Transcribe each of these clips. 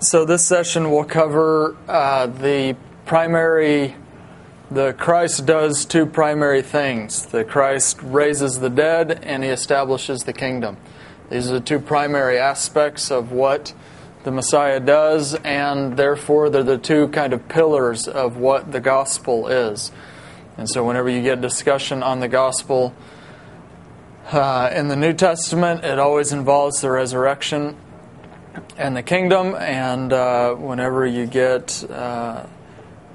so this session will cover uh, the primary. The Christ does two primary things. The Christ raises the dead and he establishes the kingdom. These are the two primary aspects of what the Messiah does, and therefore they're the two kind of pillars of what the gospel is. And so, whenever you get discussion on the gospel uh, in the New Testament, it always involves the resurrection and the kingdom. And uh, whenever you get uh,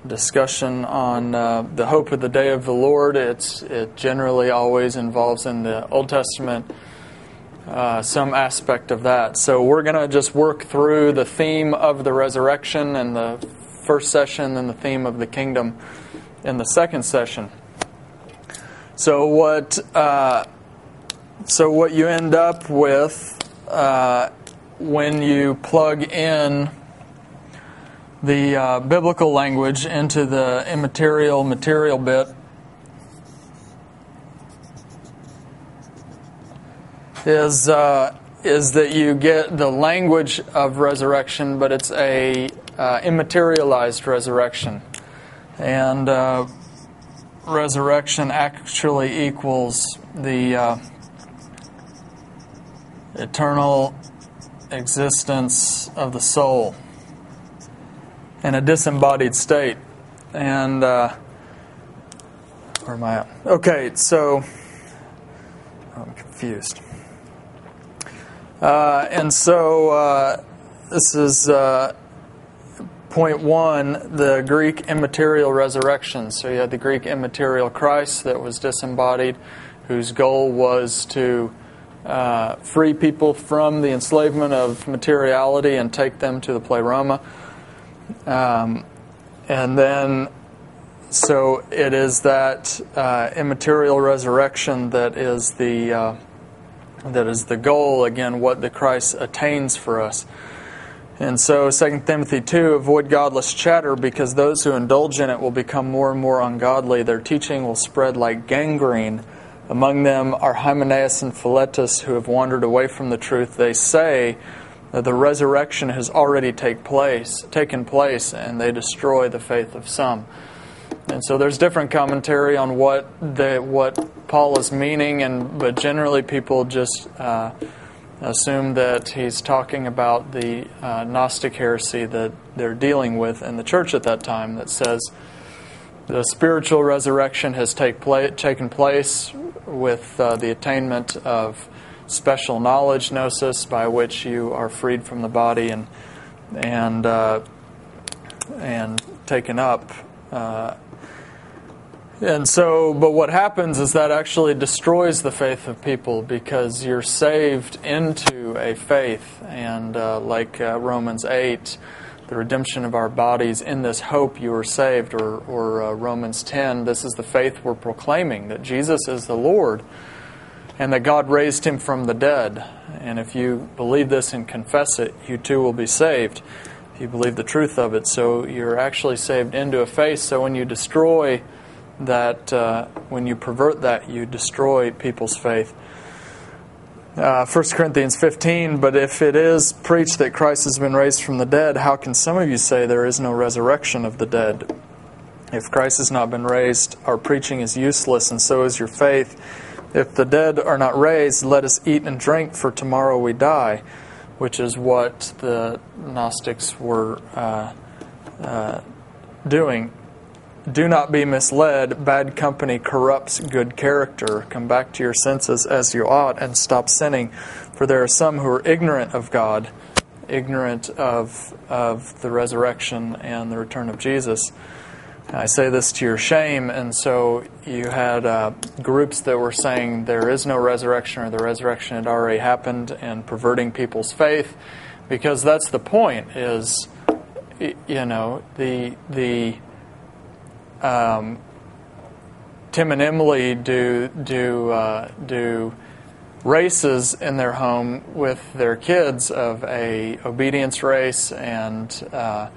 discussion on uh, the hope of the day of the Lord, it's it generally always involves in the Old Testament uh, some aspect of that. So we're going to just work through the theme of the resurrection in the first session, and the theme of the kingdom in the second session. So what? Uh, so what you end up with uh, when you plug in the uh, biblical language into the immaterial material bit is uh, is that you get the language of resurrection, but it's a uh, immaterialized resurrection, and uh, resurrection actually equals the uh, eternal existence of the soul in a disembodied state. And uh, where am I at? Okay, so I'm confused. Uh, and so uh, this is uh, point one the Greek immaterial resurrection. So you had the Greek immaterial Christ that was disembodied, whose goal was to uh, free people from the enslavement of materiality and take them to the pleroma. Um, and then, so it is that uh, immaterial resurrection that is the uh, that is the goal. Again, what the Christ attains for us. And so, 2 Timothy 2 avoid godless chatter because those who indulge in it will become more and more ungodly. Their teaching will spread like gangrene among them are Hymenaeus and Philetus, who have wandered away from the truth. They say that the resurrection has already take place, taken place, and they destroy the faith of some. And so there's different commentary on what the, what Paul is meaning, and but generally people just uh, assume that he's talking about the uh, Gnostic heresy that they're dealing with in the church at that time that says the spiritual resurrection has take pla- taken place with uh, the attainment of special knowledge gnosis by which you are freed from the body and and uh, and taken up. Uh, and so, but what happens is that actually destroys the faith of people because you're saved into a faith, and uh, like uh, Romans eight the redemption of our bodies in this hope you are saved, or, or uh, Romans 10, this is the faith we're proclaiming that Jesus is the Lord and that God raised him from the dead. And if you believe this and confess it, you too will be saved if you believe the truth of it. So you're actually saved into a faith. So when you destroy that, uh, when you pervert that, you destroy people's faith uh, 1 Corinthians 15, but if it is preached that Christ has been raised from the dead, how can some of you say there is no resurrection of the dead? If Christ has not been raised, our preaching is useless, and so is your faith. If the dead are not raised, let us eat and drink, for tomorrow we die, which is what the Gnostics were uh, uh, doing. Do not be misled. Bad company corrupts good character. Come back to your senses as you ought and stop sinning. For there are some who are ignorant of God, ignorant of, of the resurrection and the return of Jesus. I say this to your shame, and so you had uh, groups that were saying there is no resurrection or the resurrection had already happened and perverting people's faith because that's the point is you know the the um, Tim and Emily do do uh, do races in their home with their kids of a obedience race and uh,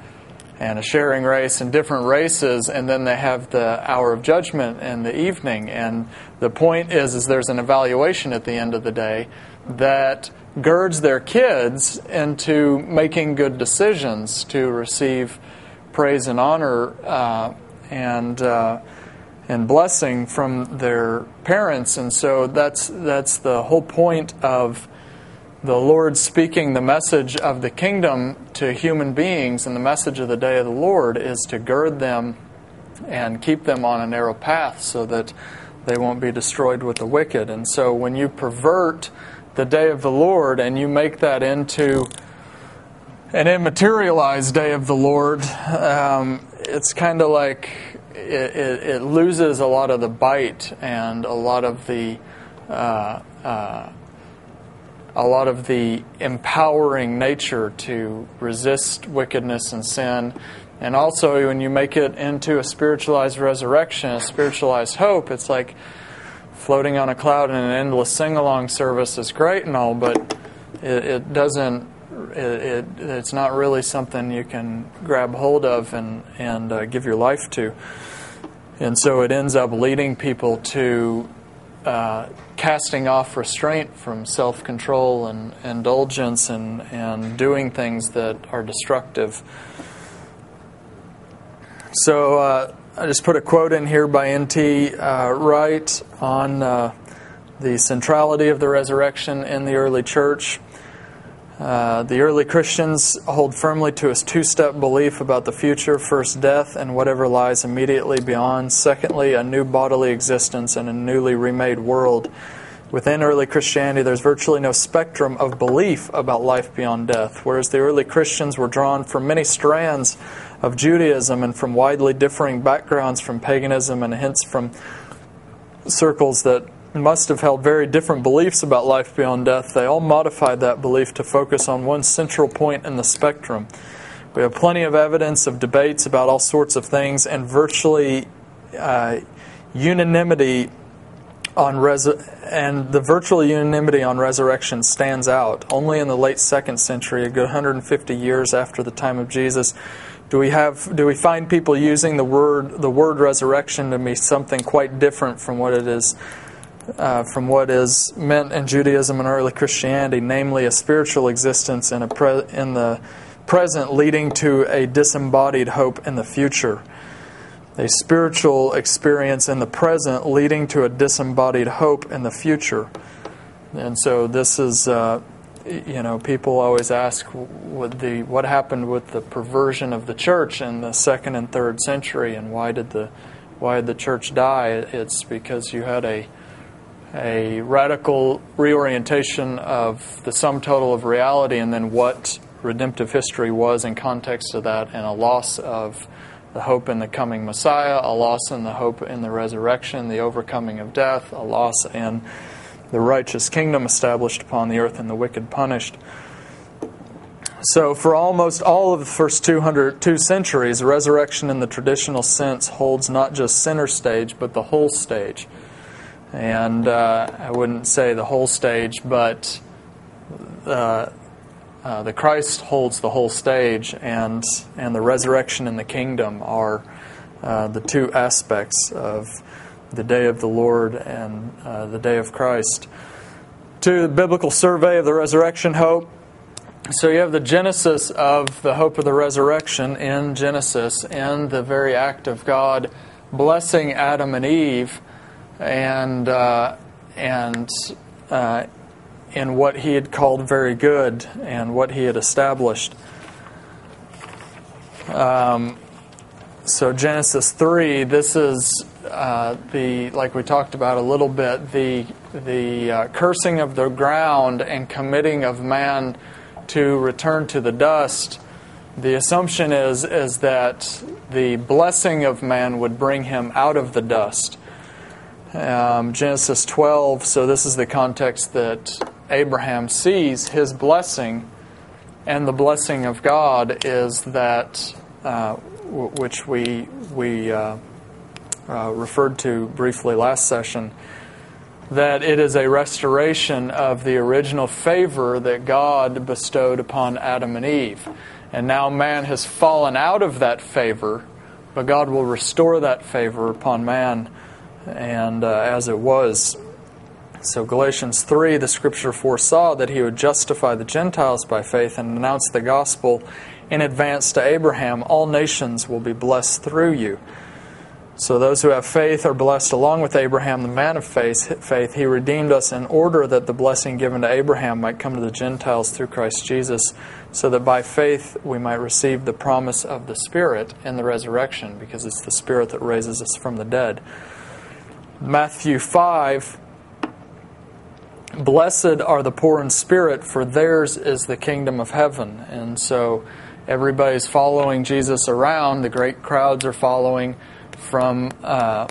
and a sharing race and different races, and then they have the hour of judgment in the evening. And the point is, is there's an evaluation at the end of the day that girds their kids into making good decisions to receive praise and honor uh, and uh, and blessing from their parents. And so that's that's the whole point of the Lord speaking the message of the kingdom to human beings, and the message of the day of the Lord is to gird them and keep them on a narrow path so that they won't be destroyed with the wicked. And so when you pervert the day of the Lord and you make that into an immaterialized day of the Lord, um, it's kind of like it, it, it, loses a lot of the bite and a lot of the uh, uh, a lot of the empowering nature to resist wickedness and sin. And also, when you make it into a spiritualized resurrection, a spiritualized hope, it's like floating on a cloud in an endless sing along service is great and all, but it, it doesn't. It, it, it's not really something you can grab hold of and and uh, give your life to, and so it ends up leading people to uh, casting off restraint from self control and indulgence and, and doing things that are destructive. So uh, I just put a quote in here by N.T. Uh, Wright on uh, the centrality of the resurrection in the early church. Uh, the early Christians hold firmly to a two step belief about the future first, death and whatever lies immediately beyond. Secondly, a new bodily existence and a newly remade world. Within early Christianity, there's virtually no spectrum of belief about life beyond death, whereas the early Christians were drawn from many strands of Judaism and from widely differing backgrounds from paganism and hence from circles that must have held very different beliefs about life beyond death, they all modified that belief to focus on one central point in the spectrum. We have plenty of evidence of debates about all sorts of things and virtually uh, unanimity on res- and the virtual unanimity on resurrection stands out. Only in the late second century, a good 150 years after the time of Jesus, do we have do we find people using the word the word resurrection to mean something quite different from what it is uh, from what is meant in Judaism and early Christianity, namely a spiritual existence in, a pre- in the present leading to a disembodied hope in the future. A spiritual experience in the present leading to a disembodied hope in the future. And so this is, uh, you know, people always ask what, the, what happened with the perversion of the church in the second and third century and why did the, why did the church die? It's because you had a a radical reorientation of the sum total of reality and then what redemptive history was in context of that, and a loss of the hope in the coming Messiah, a loss in the hope in the resurrection, the overcoming of death, a loss in the righteous kingdom established upon the earth and the wicked punished. So, for almost all of the first 200, two centuries, resurrection in the traditional sense holds not just center stage, but the whole stage and uh, I wouldn't say the whole stage, but uh, uh, the Christ holds the whole stage, and and the resurrection and the kingdom are uh, the two aspects of the day of the Lord and uh, the day of Christ. To the biblical survey of the resurrection hope. So you have the genesis of the hope of the resurrection in Genesis, in the very act of God blessing Adam and Eve and uh, and uh, in what he had called very good and what he had established. Um, so Genesis three, this is uh, the like we talked about a little bit the the uh, cursing of the ground and committing of man to return to the dust. The assumption is is that the blessing of man would bring him out of the dust um, Genesis 12, so this is the context that Abraham sees his blessing, and the blessing of God is that uh, w- which we we uh, uh, referred to briefly last session. That it is a restoration of the original favor that God bestowed upon Adam and Eve. And now man has fallen out of that favor, but God will restore that favor upon man and uh, as it was. So, Galatians 3, the scripture foresaw that he would justify the Gentiles by faith and announce the gospel in advance to Abraham all nations will be blessed through you. So those who have faith are blessed along with Abraham, the man of faith. Faith, he redeemed us in order that the blessing given to Abraham might come to the Gentiles through Christ Jesus, so that by faith we might receive the promise of the Spirit in the resurrection, because it's the Spirit that raises us from the dead. Matthew 5 Blessed are the poor in spirit, for theirs is the kingdom of heaven. And so everybody's following Jesus around. The great crowds are following from uh,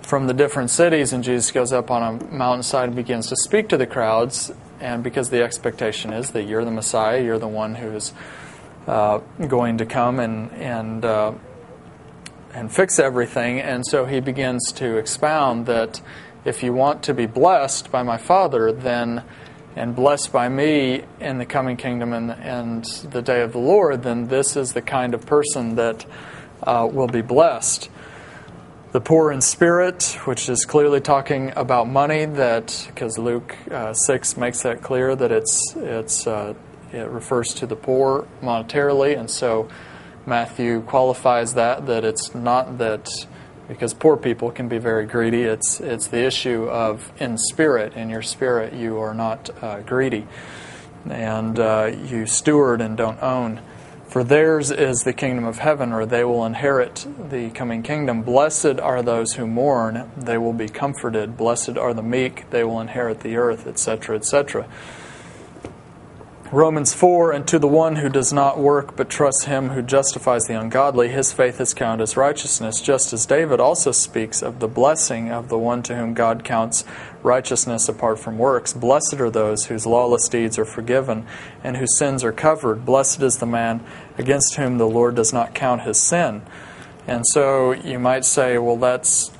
from the different cities, and Jesus goes up on a mountainside and begins to speak to the crowds. And because the expectation is that you're the Messiah, you're the one who's uh, going to come and and uh, and fix everything. And so he begins to expound that if you want to be blessed by my Father, then and blessed by me in the coming kingdom and, and the day of the Lord, then this is the kind of person that uh, will be blessed the poor in spirit, which is clearly talking about money. That because Luke uh, six makes that clear that it's it's uh, it refers to the poor monetarily, and so Matthew qualifies that that it's not that because poor people can be very greedy. It's it's the issue of in spirit, in your spirit, you are not uh, greedy, and uh, you steward and don't own. For theirs is the kingdom of heaven, or they will inherit the coming kingdom. Blessed are those who mourn, they will be comforted. Blessed are the meek, they will inherit the earth, etc., etc. Romans 4 And to the one who does not work but trusts him who justifies the ungodly, his faith is counted as righteousness, just as David also speaks of the blessing of the one to whom God counts righteousness apart from works. Blessed are those whose lawless deeds are forgiven and whose sins are covered. Blessed is the man against whom the Lord does not count his sin. And so you might say, well, that's,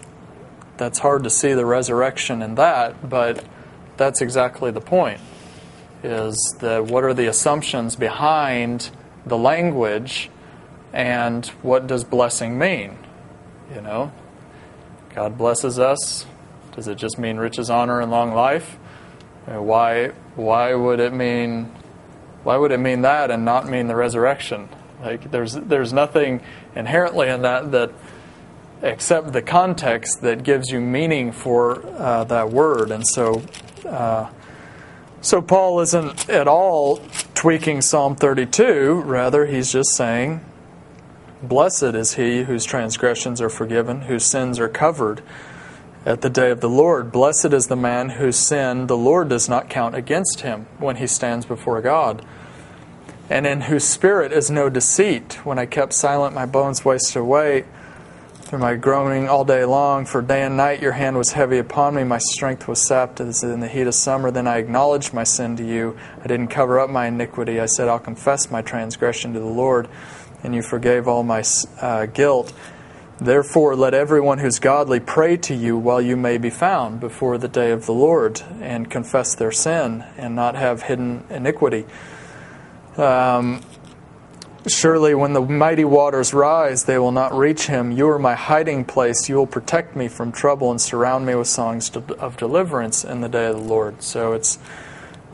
that's hard to see the resurrection in that, but that's exactly the point is that what are the assumptions behind the language and what does blessing mean? You know, God blesses us. Does it just mean riches, honor, and long life? Why, why would it mean why would it mean that and not mean the resurrection? Like there's there's nothing inherently in that that except the context that gives you meaning for uh, that word, and so uh, so Paul isn't at all tweaking Psalm 32. Rather, he's just saying, Blessed is he whose transgressions are forgiven, whose sins are covered at the day of the Lord. Blessed is the man whose sin the Lord does not count against him when he stands before God. And in whose spirit is no deceit. When I kept silent, my bones wasted away through my groaning all day long, for day and night your hand was heavy upon me. My strength was sapped as in the heat of summer. Then I acknowledged my sin to you. I didn't cover up my iniquity. I said, I'll confess my transgression to the Lord, and you forgave all my uh, guilt. Therefore, let everyone who's godly pray to you while you may be found before the day of the Lord, and confess their sin, and not have hidden iniquity. Um, Surely, when the mighty waters rise, they will not reach him. You are my hiding place. You will protect me from trouble and surround me with songs of deliverance in the day of the Lord. So it's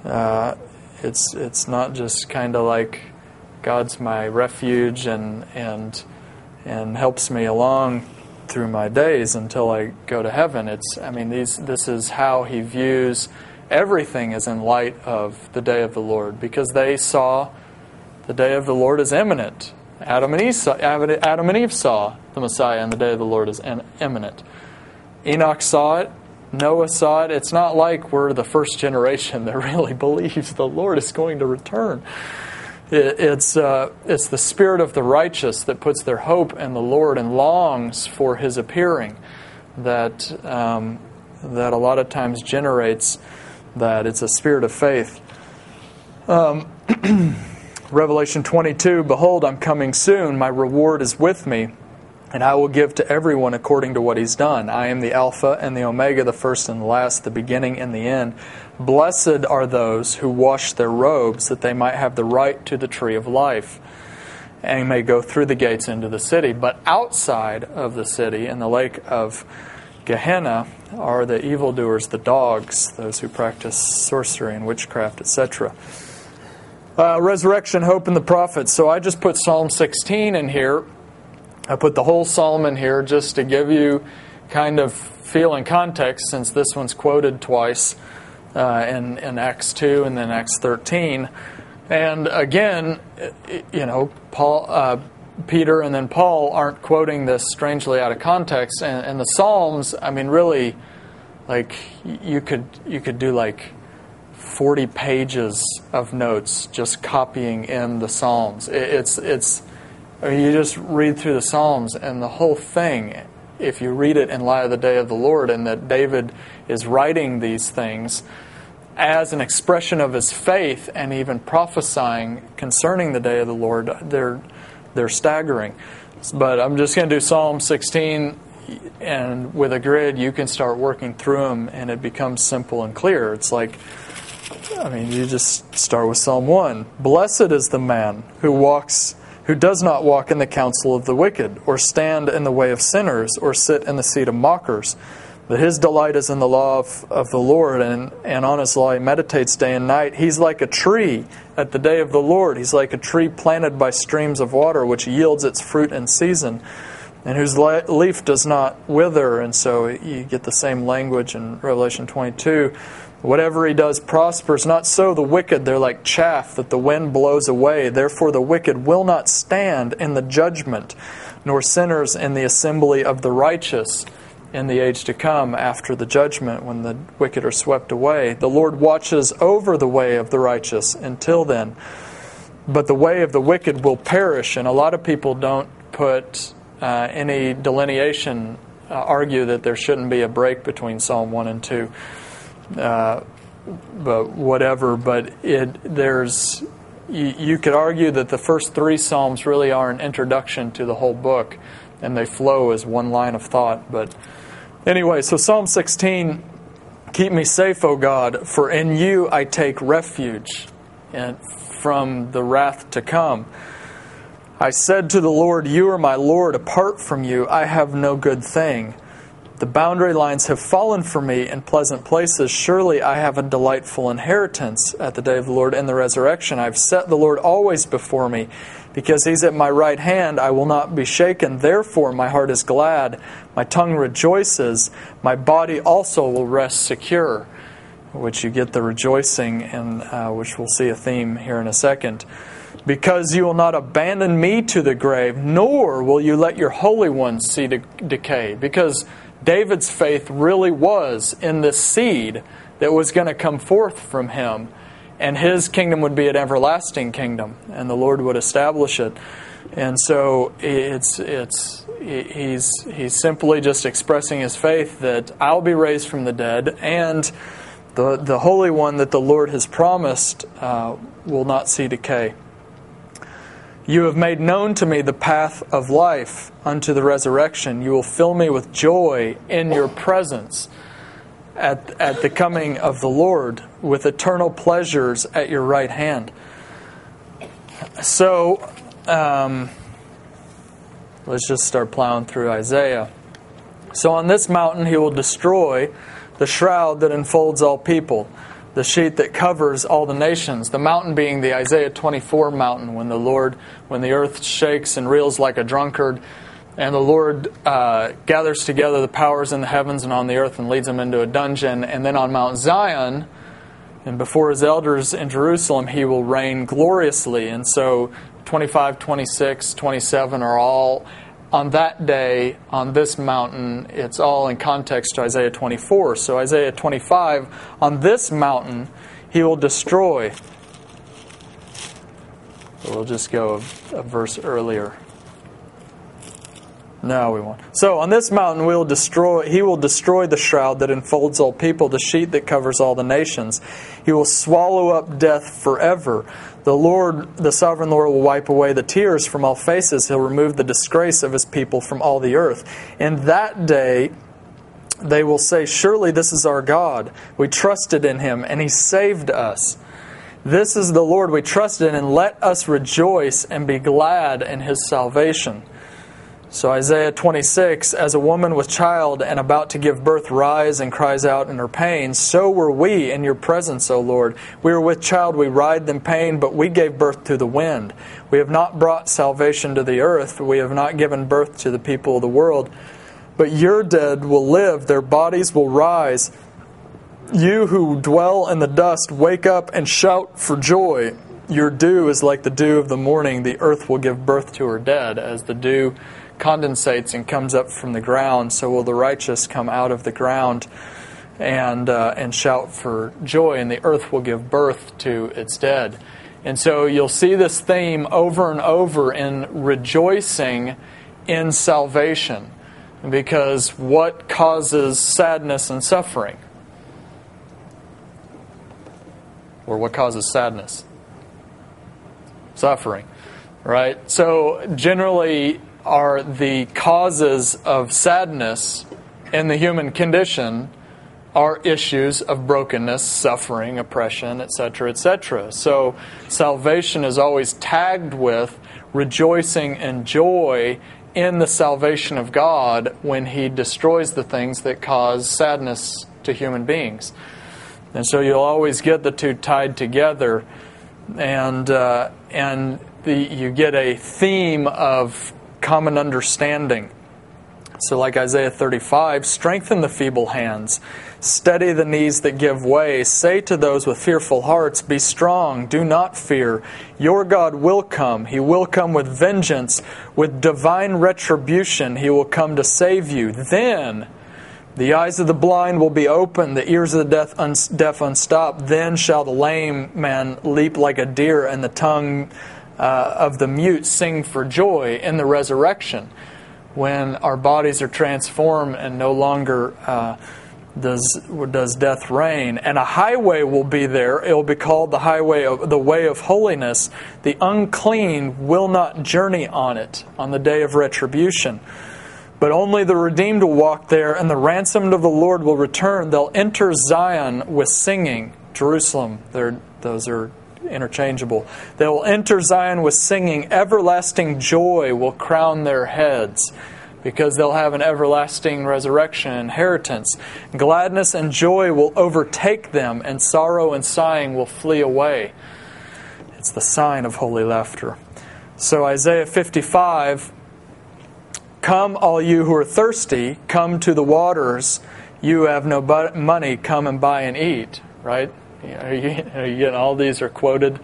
uh, it's it's not just kind of like God's my refuge and and and helps me along through my days until I go to heaven. It's I mean these this is how he views everything is in light of the day of the Lord because they saw the day of the Lord is imminent. Adam and Eve saw, Adam and Eve saw the Messiah, and the day of the Lord is imminent. Enoch saw it. Noah saw it. It's not like we're the first generation that really believes the Lord is going to return. It, it's, uh, it's the spirit of the righteous that puts their hope in the Lord and longs for his appearing that, um, that a lot of times generates that. It's a spirit of faith. Um, Revelation 22 Behold, I'm coming soon. My reward is with me, and I will give to everyone according to what he's done. I am the Alpha and the Omega, the first and the last, the beginning and the end. Blessed are those who wash their robes, that they might have the right to the tree of life and may go through the gates into the city. But outside of the city, in the lake of Gehenna are the evildoers, the dogs, those who practice sorcery and witchcraft, etc. Uh, resurrection, hope, and the prophets. So I just put Psalm 16 in here. I put the whole psalm in here just to give you kind of feel and context, since this one's quoted twice uh, in, in Acts 2 and then Acts 13. And again, you know, Paul, uh, Peter and then Paul aren't quoting this strangely out of context. And, and, the Psalms, I mean, really, like you could you could do like forty pages of notes just copying in the Psalms. It, it's it's I mean, you just read through the Psalms and the whole thing. If you read it in light of the day of the Lord, and that David is writing these things as an expression of his faith and even prophesying concerning the day of the Lord, they're they're staggering. But I'm just going to do Psalm 16, and with a grid, you can start working through them, and it becomes simple and clear. It's like, I mean, you just start with Psalm 1. Blessed is the man who walks. Who does not walk in the counsel of the wicked, or stand in the way of sinners, or sit in the seat of mockers, but his delight is in the law of, of the Lord, and, and on his law he meditates day and night. He's like a tree at the day of the Lord. He's like a tree planted by streams of water, which yields its fruit in season, and whose leaf does not wither. And so you get the same language in Revelation 22. Whatever he does prospers. Not so the wicked. They're like chaff that the wind blows away. Therefore, the wicked will not stand in the judgment, nor sinners in the assembly of the righteous in the age to come after the judgment when the wicked are swept away. The Lord watches over the way of the righteous until then. But the way of the wicked will perish, and a lot of people don't put uh, any delineation, uh, argue that there shouldn't be a break between Psalm 1 and 2. Uh, but whatever, but it there's you, you could argue that the first three psalms really are an introduction to the whole book, and they flow as one line of thought. But Anyway, so Psalm 16 Keep me safe, O God, for in you I take refuge and from the wrath to come. I said to the Lord, You are my Lord. Apart from you, I have no good thing. The boundary lines have fallen for me in pleasant places. Surely I have a delightful inheritance at the day of the Lord and the resurrection. I've set the Lord always before me. Because he's at my right hand, I will not be shaken. Therefore, my heart is glad, my tongue rejoices, my body also will rest secure. Which you get the rejoicing, and uh, which we'll see a theme here in a second. Because you will not abandon me to the grave, nor will you let your Holy One see de- decay. Because David's faith really was in this seed that was going to come forth from him and his kingdom would be an everlasting kingdom, and the Lord would establish it. And so it's it's he's he's simply just expressing his faith that I'll be raised from the dead, and the the Holy One that the Lord has promised uh, will not see decay. You have made known to me the path of life unto the resurrection. You will fill me with joy in your presence at, at the coming of the Lord with eternal pleasures at your right hand. So, um, let's just start plowing through Isaiah. So, on this mountain he will destroy the shroud that enfolds all people, the sheet that covers all the nations. The mountain being the Isaiah 24 mountain, when the Lord, when the earth shakes and reels like a drunkard and the Lord uh, gathers together the powers in the heavens and on the earth and leads them into a dungeon. And then on Mount Zion, and before his elders in Jerusalem, he will reign gloriously. And so 25, 26, 27 are all on that day on this mountain. It's all in context to Isaiah 24. So Isaiah 25, on this mountain, he will destroy. We'll just go a, a verse earlier. No, we won't. So on this mountain we will destroy he will destroy the shroud that enfolds all people, the sheet that covers all the nations. He will swallow up death forever. The Lord, the sovereign Lord will wipe away the tears from all faces. He'll remove the disgrace of his people from all the earth. In that day they will say, Surely this is our God. We trusted in him, and he saved us. This is the Lord we trusted in, and let us rejoice and be glad in his salvation. So Isaiah 26, as a woman with child and about to give birth rise and cries out in her pain, so were we in your presence, O Lord. We were with child, we writhed in pain, but we gave birth to the wind. We have not brought salvation to the earth, we have not given birth to the people of the world. But your dead will live, their bodies will rise. You who dwell in the dust, wake up and shout for joy. Your dew is like the dew of the morning. The earth will give birth to her dead, as the dew condensates and comes up from the ground, so will the righteous come out of the ground and, uh, and shout for joy, and the earth will give birth to its dead. And so you'll see this theme over and over in rejoicing in salvation, because what causes sadness and suffering? Or what causes sadness? Suffering, right? So generally, are the causes of sadness in the human condition are issues of brokenness, suffering, oppression, etc., etc. So salvation is always tagged with rejoicing and joy in the salvation of God when He destroys the things that cause sadness to human beings. And so you'll always get the two tied together, and uh, and the, you get a theme of common understanding. So, like Isaiah 35, strengthen the feeble hands, steady the knees that give way. Say to those with fearful hearts, Be strong, do not fear. Your God will come. He will come with vengeance, with divine retribution. He will come to save you. Then the eyes of the blind will be opened, the ears of the deaf, un- deaf unstopped. Then shall the lame man leap like a deer, and the tongue uh, of the mute sing for joy in the resurrection when our bodies are transformed and no longer uh, does does death reign. And a highway will be there. It will be called the highway of the way of holiness. The unclean will not journey on it on the day of retribution but only the redeemed will walk there and the ransomed of the lord will return. They'll enter zion with singing. Jerusalem those are interchangeable. They will enter Zion with singing. Everlasting joy will crown their heads because they'll have an everlasting resurrection inheritance. Gladness and joy will overtake them, and sorrow and sighing will flee away. It's the sign of holy laughter. So, Isaiah 55 Come, all you who are thirsty, come to the waters. You have no money, come and buy and eat. Right? Are you, are you getting all these are quoted?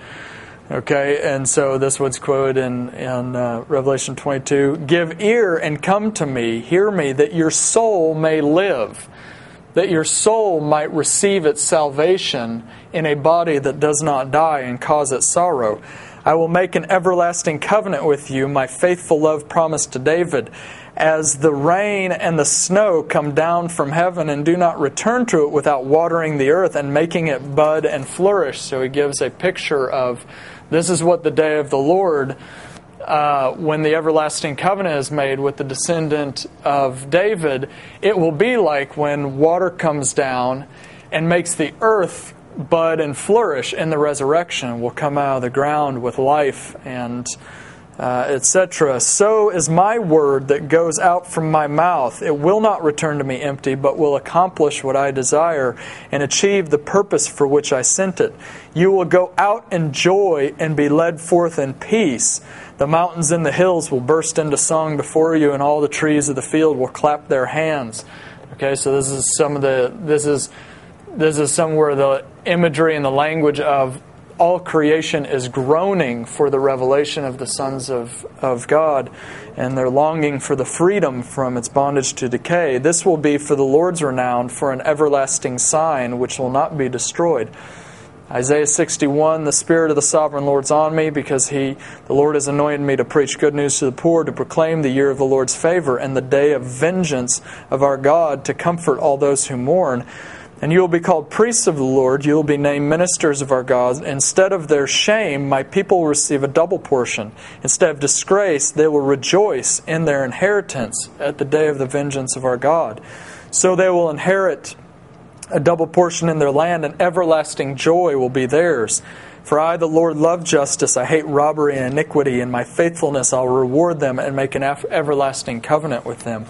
Okay, and so this one's quoted in, in uh, Revelation 22 Give ear and come to me, hear me, that your soul may live, that your soul might receive its salvation in a body that does not die and cause it sorrow. I will make an everlasting covenant with you, my faithful love promised to David as the rain and the snow come down from heaven and do not return to it without watering the earth and making it bud and flourish. So he gives a picture of this is what the day of the Lord, uh, when the everlasting covenant is made with the descendant of David, it will be like when water comes down and makes the earth bud and flourish in the resurrection, will come out of the ground with life and uh, etc. So is my word that goes out from my mouth. It will not return to me empty, but will accomplish what I desire and achieve the purpose for which I sent it. You will go out in joy and be led forth in peace. The mountains and the hills will burst into song before you, and all the trees of the field will clap their hands. Okay, so this is some of the this is this is somewhere the imagery and the language of all creation is groaning for the revelation of the sons of, of God, and they're longing for the freedom from its bondage to decay. This will be for the Lord's renown, for an everlasting sign which will not be destroyed. Isaiah 61, the Spirit of the Sovereign Lord's on me, because He, the Lord has anointed me to preach good news to the poor, to proclaim the year of the Lord's favor, and the day of vengeance of our God, to comfort all those who mourn and you will be called priests of the Lord. You will be named ministers of our God. Instead of their shame, my people will receive a double portion. Instead of disgrace, they will rejoice in their inheritance at the day of the vengeance of our God. So they will inherit a double portion in their land, and everlasting joy will be theirs. For I, the Lord, love justice. I hate robbery and iniquity. In my faithfulness, I'll reward them and make an everlasting covenant with them.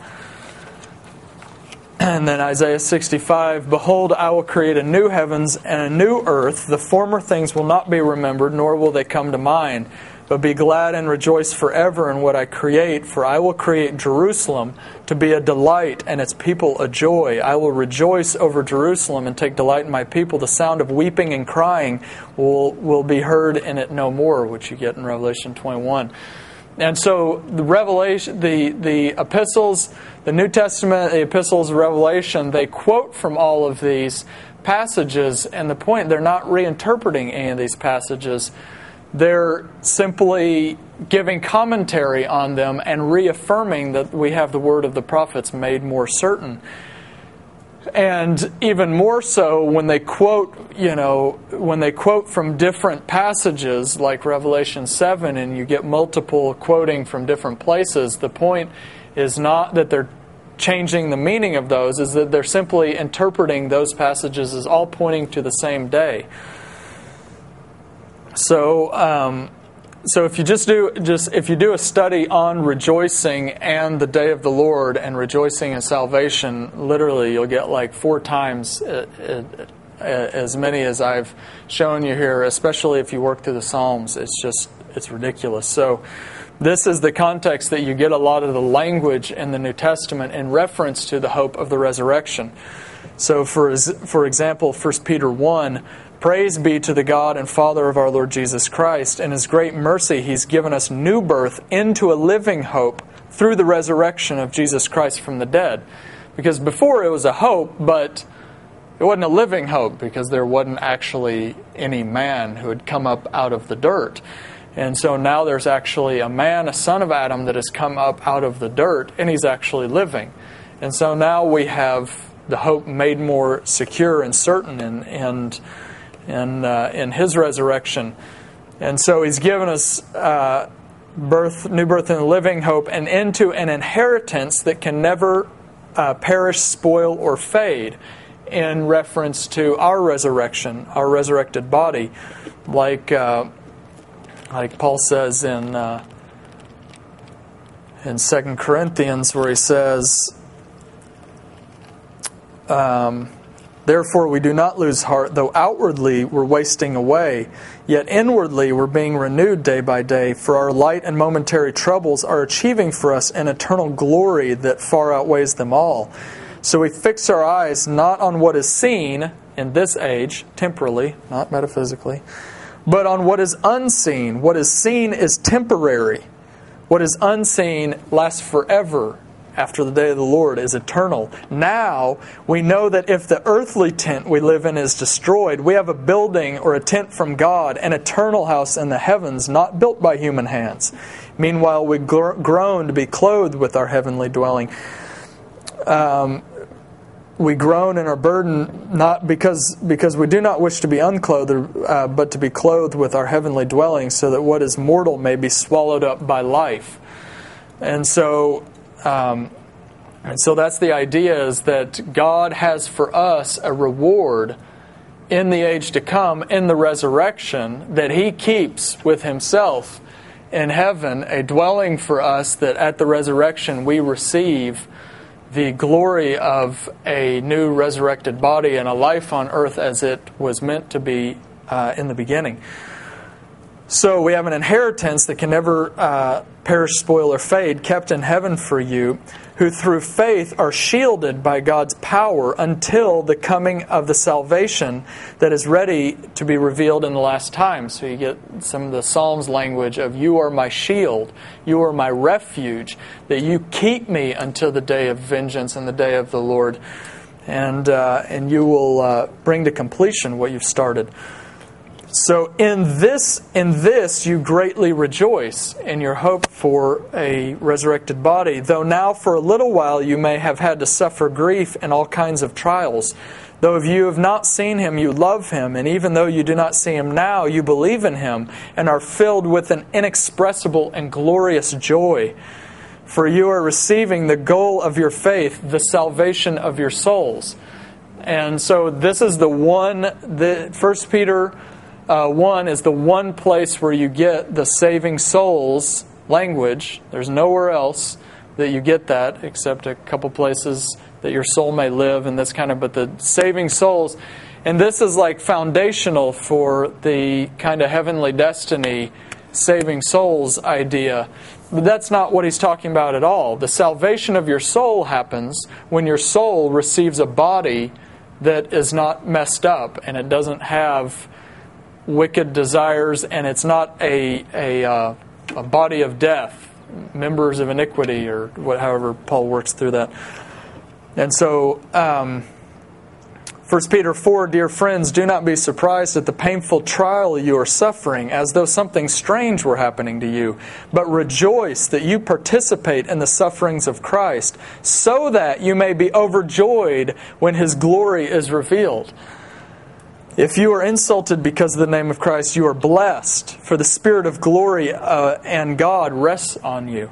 And then Isaiah 65 Behold, I will create a new heavens and a new earth. The former things will not be remembered, nor will they come to mind. But be glad and rejoice forever in what I create, for I will create Jerusalem to be a delight and its people a joy. I will rejoice over Jerusalem and take delight in my people. The sound of weeping and crying will, will be heard in it no more, which you get in Revelation 21. And so the revelation, the, the epistles, the New Testament, the epistles, Revelation, they quote from all of these passages, and the point, they're not reinterpreting any of these passages they're simply giving commentary on them and reaffirming that we have the word of the prophets made more certain. And even more so when they quote, you know, when they quote from different passages like Revelation 7 and you get multiple quoting from different places, the point is not that they're changing the meaning of those, is that they're simply interpreting those passages as all pointing to the same day. So, um, so if you just do just if you do a study on rejoicing and the day of the Lord and rejoicing in salvation, literally you'll get like four times uh, uh, uh, as many as I've shown you here. Especially if you work through the Psalms, it's just it's ridiculous. So. This is the context that you get a lot of the language in the New Testament in reference to the hope of the resurrection. So, for, for example, 1 Peter 1 Praise be to the God and Father of our Lord Jesus Christ. In His great mercy, He's given us new birth into a living hope through the resurrection of Jesus Christ from the dead. Because before it was a hope, but it wasn't a living hope because there wasn't actually any man who had come up out of the dirt. And so now there's actually a man, a son of Adam, that has come up out of the dirt, and he's actually living. And so now we have the hope made more secure and certain and, and in, uh, in his resurrection. And so he's given us uh, birth, new birth in living hope and into an inheritance that can never uh, perish, spoil, or fade in reference to our resurrection, our resurrected body. Like, uh, like Paul says in, uh, in 2 Corinthians, where he says, um, Therefore, we do not lose heart, though outwardly we're wasting away, yet inwardly we're being renewed day by day, for our light and momentary troubles are achieving for us an eternal glory that far outweighs them all. So we fix our eyes not on what is seen in this age, temporally, not metaphysically, but on what is unseen. What is seen is temporary, what is unseen lasts forever after the day of the Lord is eternal. Now we know that if the earthly tent we live in is destroyed, we have a building or a tent from God, an eternal house in the heavens, not built by human hands. Meanwhile, we groan to be clothed with our heavenly dwelling. Um, we groan and are burdened not because because we do not wish to be unclothed, uh, but to be clothed with our heavenly dwelling, so that what is mortal may be swallowed up by life. And so um, and so that's the idea is that God has for us a reward in the age to come, in the resurrection, that He keeps with Himself in heaven, a dwelling for us that at the resurrection we receive the glory of a new resurrected body and a life on earth as it was meant to be uh, in the beginning. So we have an inheritance that can never uh, perish, spoil, or fade, kept in heaven for you, who through faith are shielded by God's power until the coming of the salvation that is ready to be revealed in the last time. So you get some of the Psalms language of, You are my shield, you are my refuge, that you keep me until the day of vengeance and the day of the Lord. And, uh, and you will uh, bring to completion what you've started. So in this in this you greatly rejoice in your hope for a resurrected body, though now for a little while you may have had to suffer grief and all kinds of trials. Though if you have not seen him, you love him, and even though you do not see him now, you believe in him and are filled with an inexpressible and glorious joy. For you are receiving the goal of your faith, the salvation of your souls. And so this is the one that First Peter Uh, one is the one place where you get the saving souls language. There's nowhere else that you get that except a couple places that your soul may live and this kind of but the saving souls. And this is like foundational for the kind of heavenly destiny saving souls idea. But that's not what he's talking about at all. The salvation of your soul happens when your soul receives a body that is not messed up and it doesn't have wicked desires and it's not a, a, uh, a body of death members of iniquity, or what, however Paul works through that. And so, um, 1 Peter 4 Dear friends, do not be surprised at the painful trial you are suffering, as though something strange were happening to you, but rejoice that you participate in the sufferings of Christ, so that you may be overjoyed when his glory is revealed. If you are insulted because of the name of Christ, you are blessed, for the Spirit of glory uh, and God rests on you.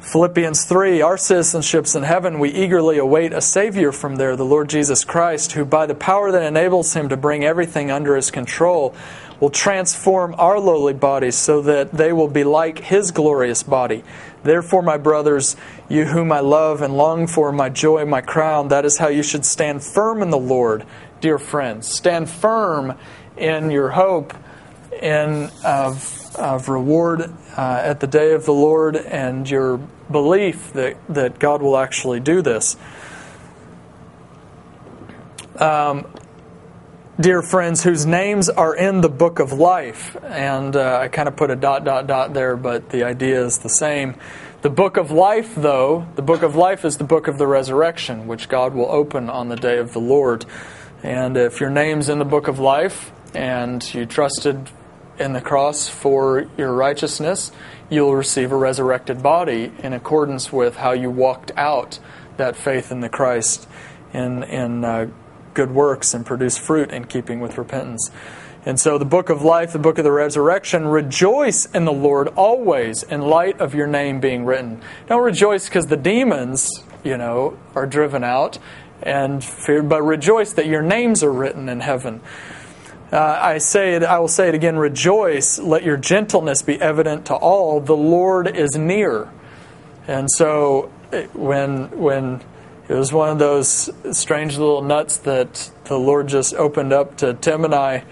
Philippians 3 Our citizenship's in heaven. We eagerly await a Savior from there, the Lord Jesus Christ, who, by the power that enables him to bring everything under his control, will transform our lowly bodies so that they will be like his glorious body. Therefore, my brothers, you whom I love and long for, my joy, my crown, that is how you should stand firm in the Lord dear friends. Stand firm in your hope in, of, of reward uh, at the day of the Lord and your belief that, that God will actually do this. Um, dear friends, whose names are in the book of life. And uh, I kind of put a dot, dot, dot there, but the idea is the same. The book of life, though, the book of life is the book of the resurrection, which God will open on the day of the Lord. And if your name's in the book of life and you trusted in the cross for your righteousness, you'll receive a resurrected body in accordance with how you walked out that faith in the Christ in, in uh, good works and produce fruit in keeping with repentance. And so, the book of life, the book of the resurrection, rejoice in the Lord always in light of your name being written. Don't rejoice because the demons, you know, are driven out and fear, but rejoice that your names are written in heaven. Uh, I say it, I will say it again, rejoice, let your gentleness be evident to all. The Lord is near. And so when when it was one of those strange little nuts that the Lord just opened up to Tim and I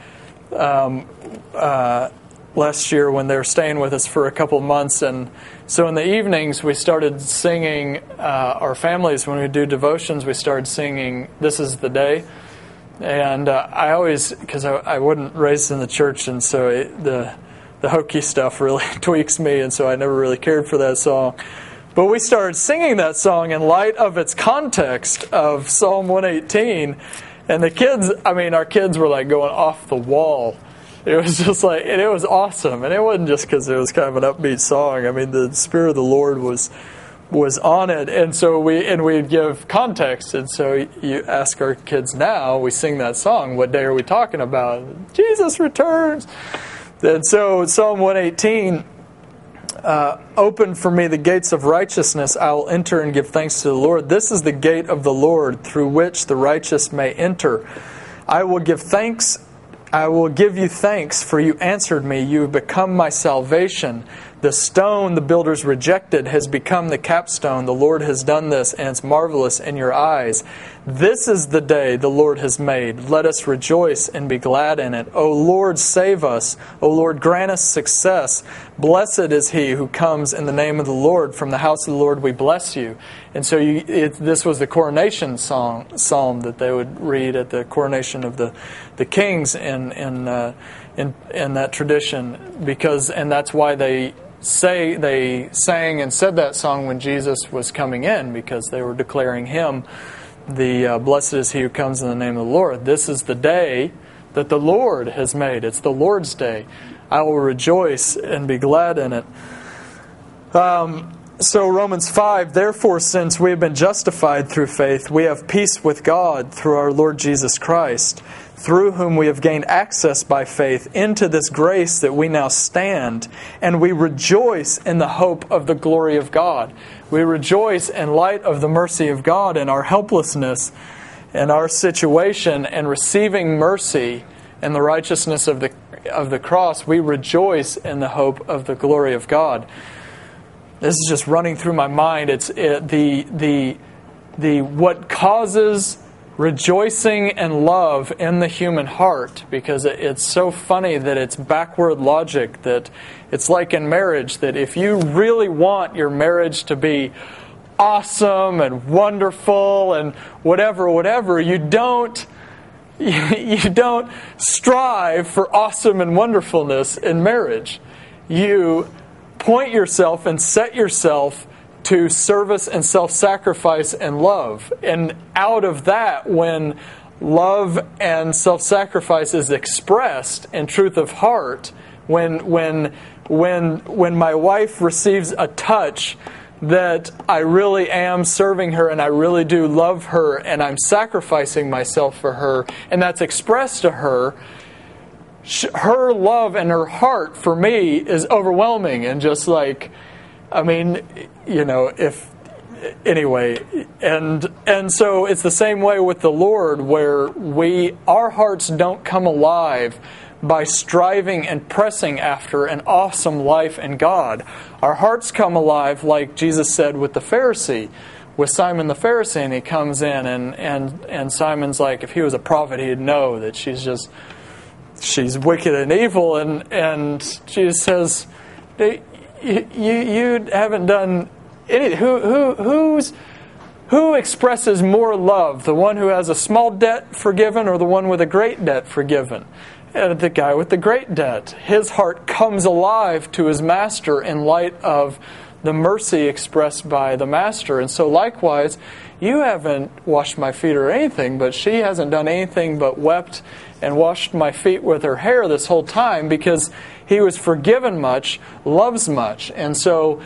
um, uh, last year when they were staying with us for a couple months. And so in the evenings, we started singing, uh, our families, when we do devotions, we started singing This is the Day. And uh, I always, because I, I wasn't raised in the church, and so it, the, the hokey stuff really tweaks me, and so I never really cared for that song. But we started singing that song in light of its context of Psalm 118. And the kids, I mean, our kids were like going off the wall it was just like, and it was awesome. And it wasn't just because it was kind of an upbeat song. I mean, the Spirit of the Lord was was on it, and so we and we'd give context. And so you ask our kids now, we sing that song. What day are we talking about? Jesus returns. And so Psalm 118. Uh, open for me the gates of righteousness. I will enter and give thanks to the Lord. This is the gate of the Lord through which the righteous may enter. I will give thanks I will give you thanks, for you answered me. You have become my salvation. The stone the builders rejected has become the capstone. The Lord has done this, and it's marvelous in your eyes. This is the day the Lord has made. Let us rejoice and be glad in it. O Lord, save us. O Lord, grant us success. Blessed is he who comes in the name of the Lord. From the house of the Lord we bless you. And so you, it, this was the coronation song, psalm that they would read at the coronation of the, the kings in, in, uh, in, in that tradition. Because, and that's why they say they sang and said that song when Jesus was coming in because they were declaring him the uh, blessed is he who comes in the name of the Lord. This is the day that the Lord has made. It's the Lord's day. I will rejoice and be glad in it. Um, so, Romans 5 Therefore, since we have been justified through faith, we have peace with God through our Lord Jesus Christ through whom we have gained access by faith into this grace that we now stand, and we rejoice in the hope of the glory of God. We rejoice in light of the mercy of God and our helplessness and our situation and receiving mercy and the righteousness of the of the cross, we rejoice in the hope of the glory of God. This is just running through my mind. It's it, the the the what causes rejoicing and love in the human heart because it's so funny that it's backward logic that it's like in marriage that if you really want your marriage to be awesome and wonderful and whatever whatever you don't you don't strive for awesome and wonderfulness in marriage. You point yourself and set yourself to service and self sacrifice and love. And out of that, when love and self sacrifice is expressed in truth of heart, when, when, when, when my wife receives a touch that I really am serving her and I really do love her and I'm sacrificing myself for her, and that's expressed to her, her love and her heart for me is overwhelming and just like, I mean, you know, if anyway, and and so it's the same way with the Lord, where we our hearts don't come alive by striving and pressing after an awesome life in God. Our hearts come alive, like Jesus said with the Pharisee, with Simon the Pharisee, and he comes in, and and and Simon's like, if he was a prophet, he'd know that she's just she's wicked and evil, and and Jesus says you, you haven't done anything. Who, who, who's, who expresses more love, the one who has a small debt forgiven or the one with a great debt forgiven? And the guy with the great debt. His heart comes alive to his master in light of the mercy expressed by the master. And so, likewise, you haven't washed my feet or anything, but she hasn't done anything but wept and washed my feet with her hair this whole time because he was forgiven much, loves much. And so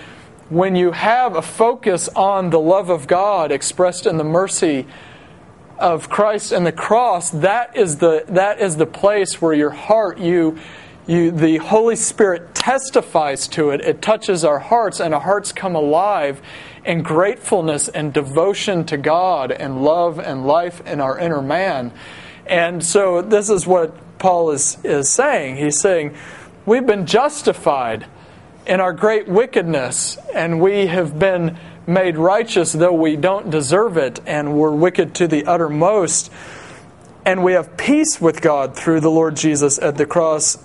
when you have a focus on the love of God expressed in the mercy of Christ and the cross, that is the that is the place where your heart you you the Holy Spirit testifies to it. It touches our hearts and our hearts come alive in gratefulness and devotion to God and love and life in our inner man. And so this is what Paul is, is saying. He's saying, We've been justified in our great wickedness, and we have been made righteous though we don't deserve it, and we're wicked to the uttermost. And we have peace with God through the Lord Jesus at the cross.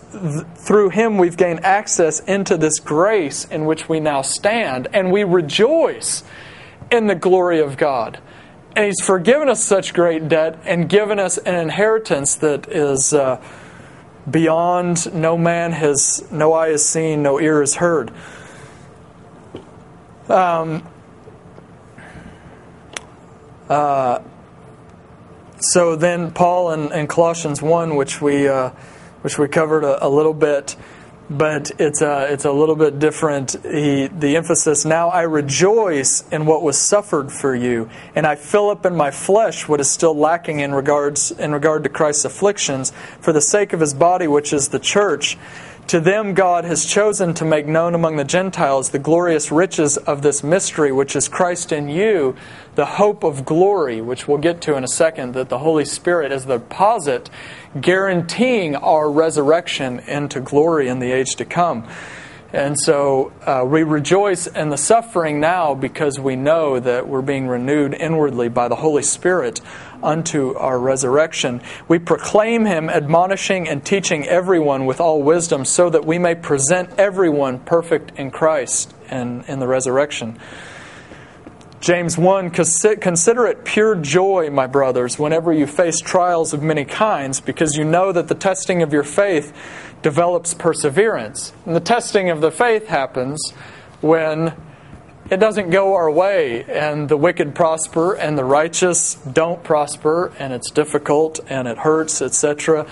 Through him, we've gained access into this grace in which we now stand, and we rejoice in the glory of God. And He's forgiven us such great debt and given us an inheritance that is uh, beyond no man has, no eye has seen, no ear has heard. Um, uh, so then, Paul in, in, Colossians 1, which we, uh, which we covered a, a little bit, but it's a, it's a little bit different. He, the emphasis now I rejoice in what was suffered for you, and I fill up in my flesh what is still lacking in regards in regard to Christ's afflictions for the sake of his body, which is the church to them, God has chosen to make known among the Gentiles the glorious riches of this mystery, which is Christ in you, the hope of glory, which we'll get to in a second, that the Holy Spirit is the deposit guaranteeing our resurrection into glory in the age to come. And so uh, we rejoice in the suffering now because we know that we're being renewed inwardly by the Holy Spirit unto our resurrection. We proclaim him, admonishing and teaching everyone with all wisdom, so that we may present everyone perfect in Christ and in the resurrection. James 1 Consider it pure joy, my brothers, whenever you face trials of many kinds, because you know that the testing of your faith develops perseverance. And the testing of the faith happens when it doesn't go our way and the wicked prosper and the righteous don't prosper and it's difficult and it hurts, etc.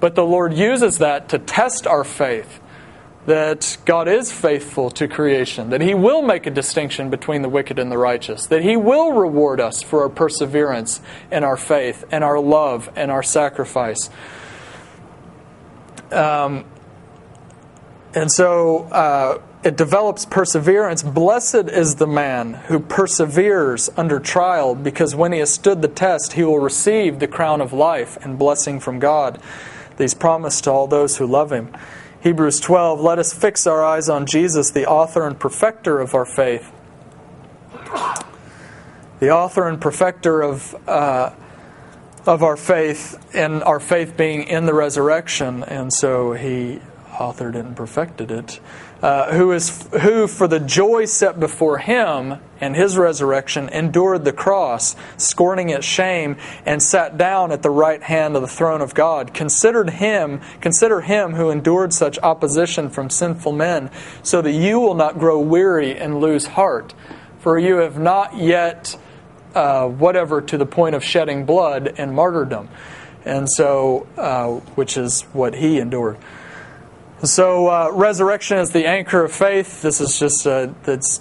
But the Lord uses that to test our faith that God is faithful to creation, that He will make a distinction between the wicked and the righteous, that He will reward us for our perseverance and our faith and our love and our sacrifice. Um, and so uh, it develops perseverance. Blessed is the man who perseveres under trial, because when he has stood the test, he will receive the crown of life and blessing from God. these promised to all those who love him. Hebrews 12 Let us fix our eyes on Jesus, the author and perfecter of our faith. The author and perfecter of. Uh, of our faith, and our faith being in the resurrection, and so he authored and perfected it. Uh, who is who for the joy set before him and his resurrection endured the cross, scorning its shame, and sat down at the right hand of the throne of God. Considered him, consider him who endured such opposition from sinful men, so that you will not grow weary and lose heart. For you have not yet uh, whatever to the point of shedding blood and martyrdom, and so uh, which is what he endured. So uh, resurrection is the anchor of faith. This is just uh, that's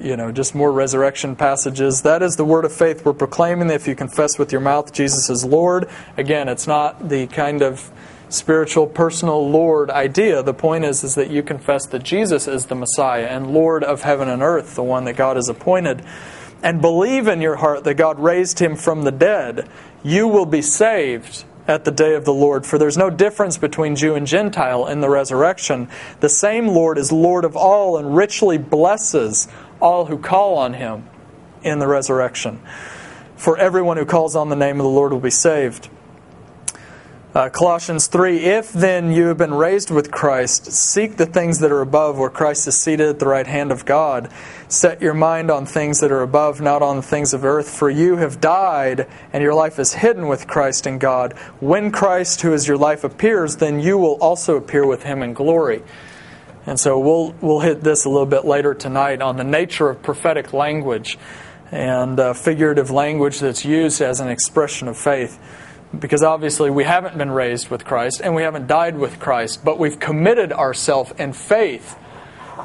you know just more resurrection passages. That is the word of faith we're proclaiming. If you confess with your mouth Jesus is Lord, again, it's not the kind of spiritual personal lord idea the point is is that you confess that jesus is the messiah and lord of heaven and earth the one that god has appointed and believe in your heart that God raised him from the dead, you will be saved at the day of the Lord. For there's no difference between Jew and Gentile in the resurrection. The same Lord is Lord of all and richly blesses all who call on him in the resurrection. For everyone who calls on the name of the Lord will be saved. Uh, Colossians 3 If then you have been raised with Christ, seek the things that are above, where Christ is seated at the right hand of God. Set your mind on things that are above, not on the things of earth, for you have died, and your life is hidden with Christ in God. When Christ, who is your life, appears, then you will also appear with him in glory. And so we'll, we'll hit this a little bit later tonight on the nature of prophetic language and uh, figurative language that's used as an expression of faith because obviously we haven't been raised with Christ and we haven't died with Christ, but we've committed ourselves in faith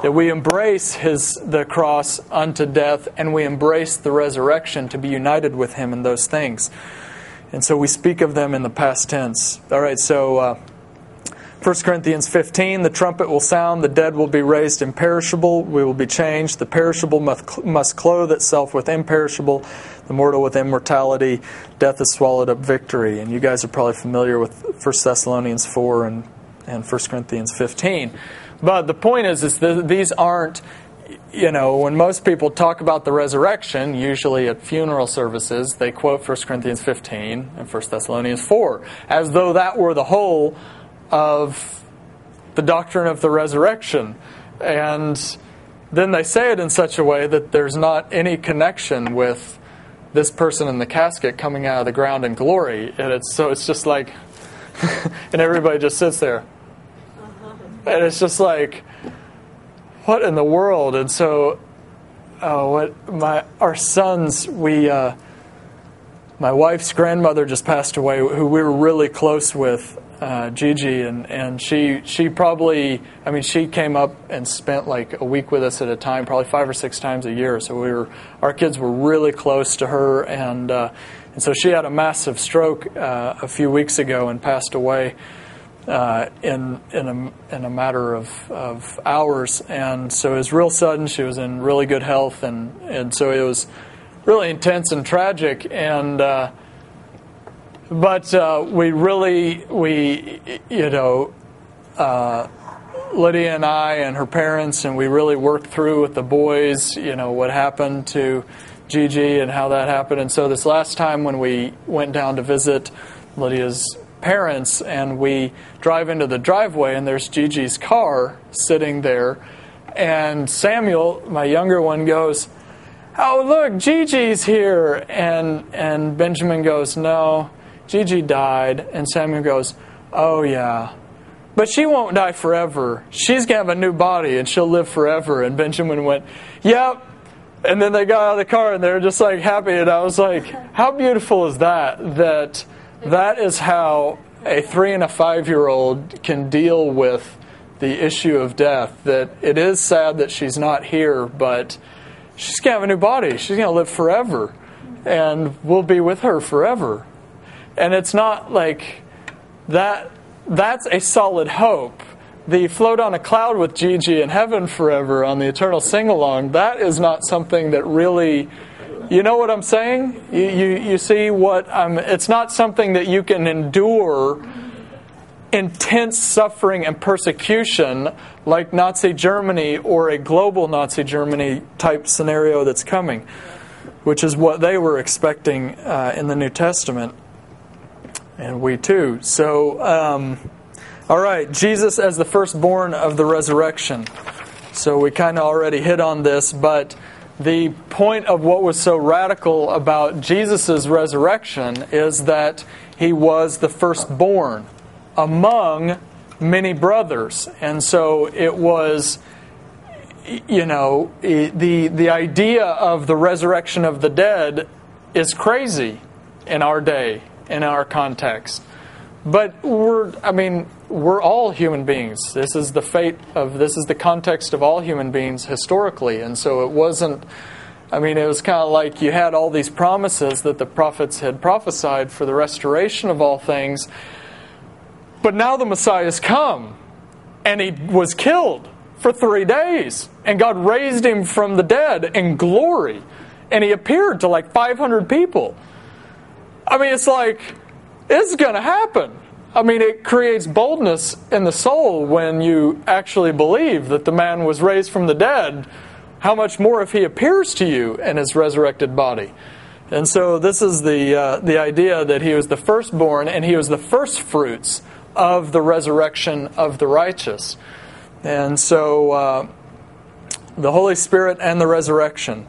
that we embrace his the cross unto death and we embrace the resurrection to be united with him in those things. And so we speak of them in the past tense. All right, so uh, 1 Corinthians 15, the trumpet will sound, the dead will be raised imperishable, we will be changed. The perishable must, clothe itself with imperishable, the mortal with immortality. Death is swallowed up victory. And you guys are probably familiar with 1 Thessalonians 4 and, and 1 Corinthians 15. But the point is, is that these aren't you know, when most people talk about the resurrection, usually at funeral services, they quote 1 Corinthians 15 and 1 Thessalonians 4 as though that were the whole of the doctrine of the resurrection. And then they say it in such a way that there's not any connection with this person in the casket coming out of the ground in glory. And it's so it's just like and everybody just sits there. And it's just like what in the world? And so uh, what my our sons we uh, my wife's grandmother just passed away who we were really close with uh, Gigi, and, and she she probably I mean she came up and spent like a week with us at a time, probably five or six times a year. So we were our kids were really close to her, and uh, and so she had a massive stroke uh, a few weeks ago and passed away uh, in in a in a matter of, of hours. And so it was real sudden. She was in really good health, and and so it was really intense and tragic, and uh, but uh, we really, we, you know, uh, Lydia and I and her parents, and we really worked through with the boys, you know, what happened to Gigi and how that happened. And so this last time when we went down to visit Lydia's parents, and we drive into the driveway, and there's Gigi's car sitting there, and Samuel, my younger one, goes, "Oh, look, Gigi's here," and and Benjamin goes, "No." Gigi died, and Samuel goes, Oh, yeah. But she won't die forever. She's going to have a new body and she'll live forever. And Benjamin went, Yep. And then they got out of the car and they were just like happy. And I was like, How beautiful is that? That that is how a three and a five year old can deal with the issue of death. That it is sad that she's not here, but she's going to have a new body. She's going to live forever. And we'll be with her forever. And it's not like that that's a solid hope. The float on a cloud with Gigi in heaven forever on the eternal sing along, that is not something that really you know what I'm saying? You, you, you see what I'm it's not something that you can endure intense suffering and persecution like Nazi Germany or a global Nazi Germany type scenario that's coming, which is what they were expecting uh, in the New Testament. And we too. So, um, all right, Jesus as the firstborn of the resurrection. So we kind of already hit on this, but the point of what was so radical about Jesus' resurrection is that he was the firstborn among many brothers. And so it was, you know, the, the idea of the resurrection of the dead is crazy in our day, in our context. But we're, I mean, we're all human beings. This is the fate of, this is the context of all human beings historically. And so it wasn't, I mean, it was kind of like you had all these promises that the prophets had prophesied for the restoration of all things. But now the Messiah has come, and he was killed for three days. And God raised him from the dead in glory. And he appeared to like 500 people. I mean, it's like, it's going to happen. I mean, it creates boldness in the soul when you actually believe that the man was raised from the dead. How much more if he appears to you in his resurrected body? And so, this is the, uh, the idea that he was the firstborn and he was the first fruits of the resurrection of the righteous. And so, uh, the Holy Spirit and the resurrection.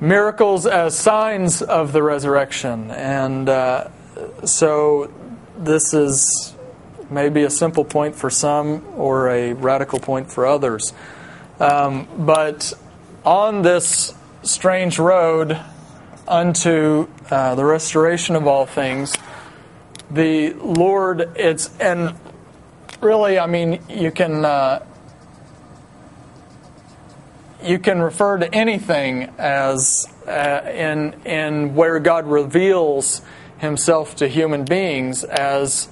Miracles as signs of the resurrection. And uh, so this is maybe a simple point for some or a radical point for others. Um, but on this strange road unto uh, the restoration of all things, the Lord, it's, and really, I mean, you can. Uh, you can refer to anything as uh, in in where God reveals himself to human beings as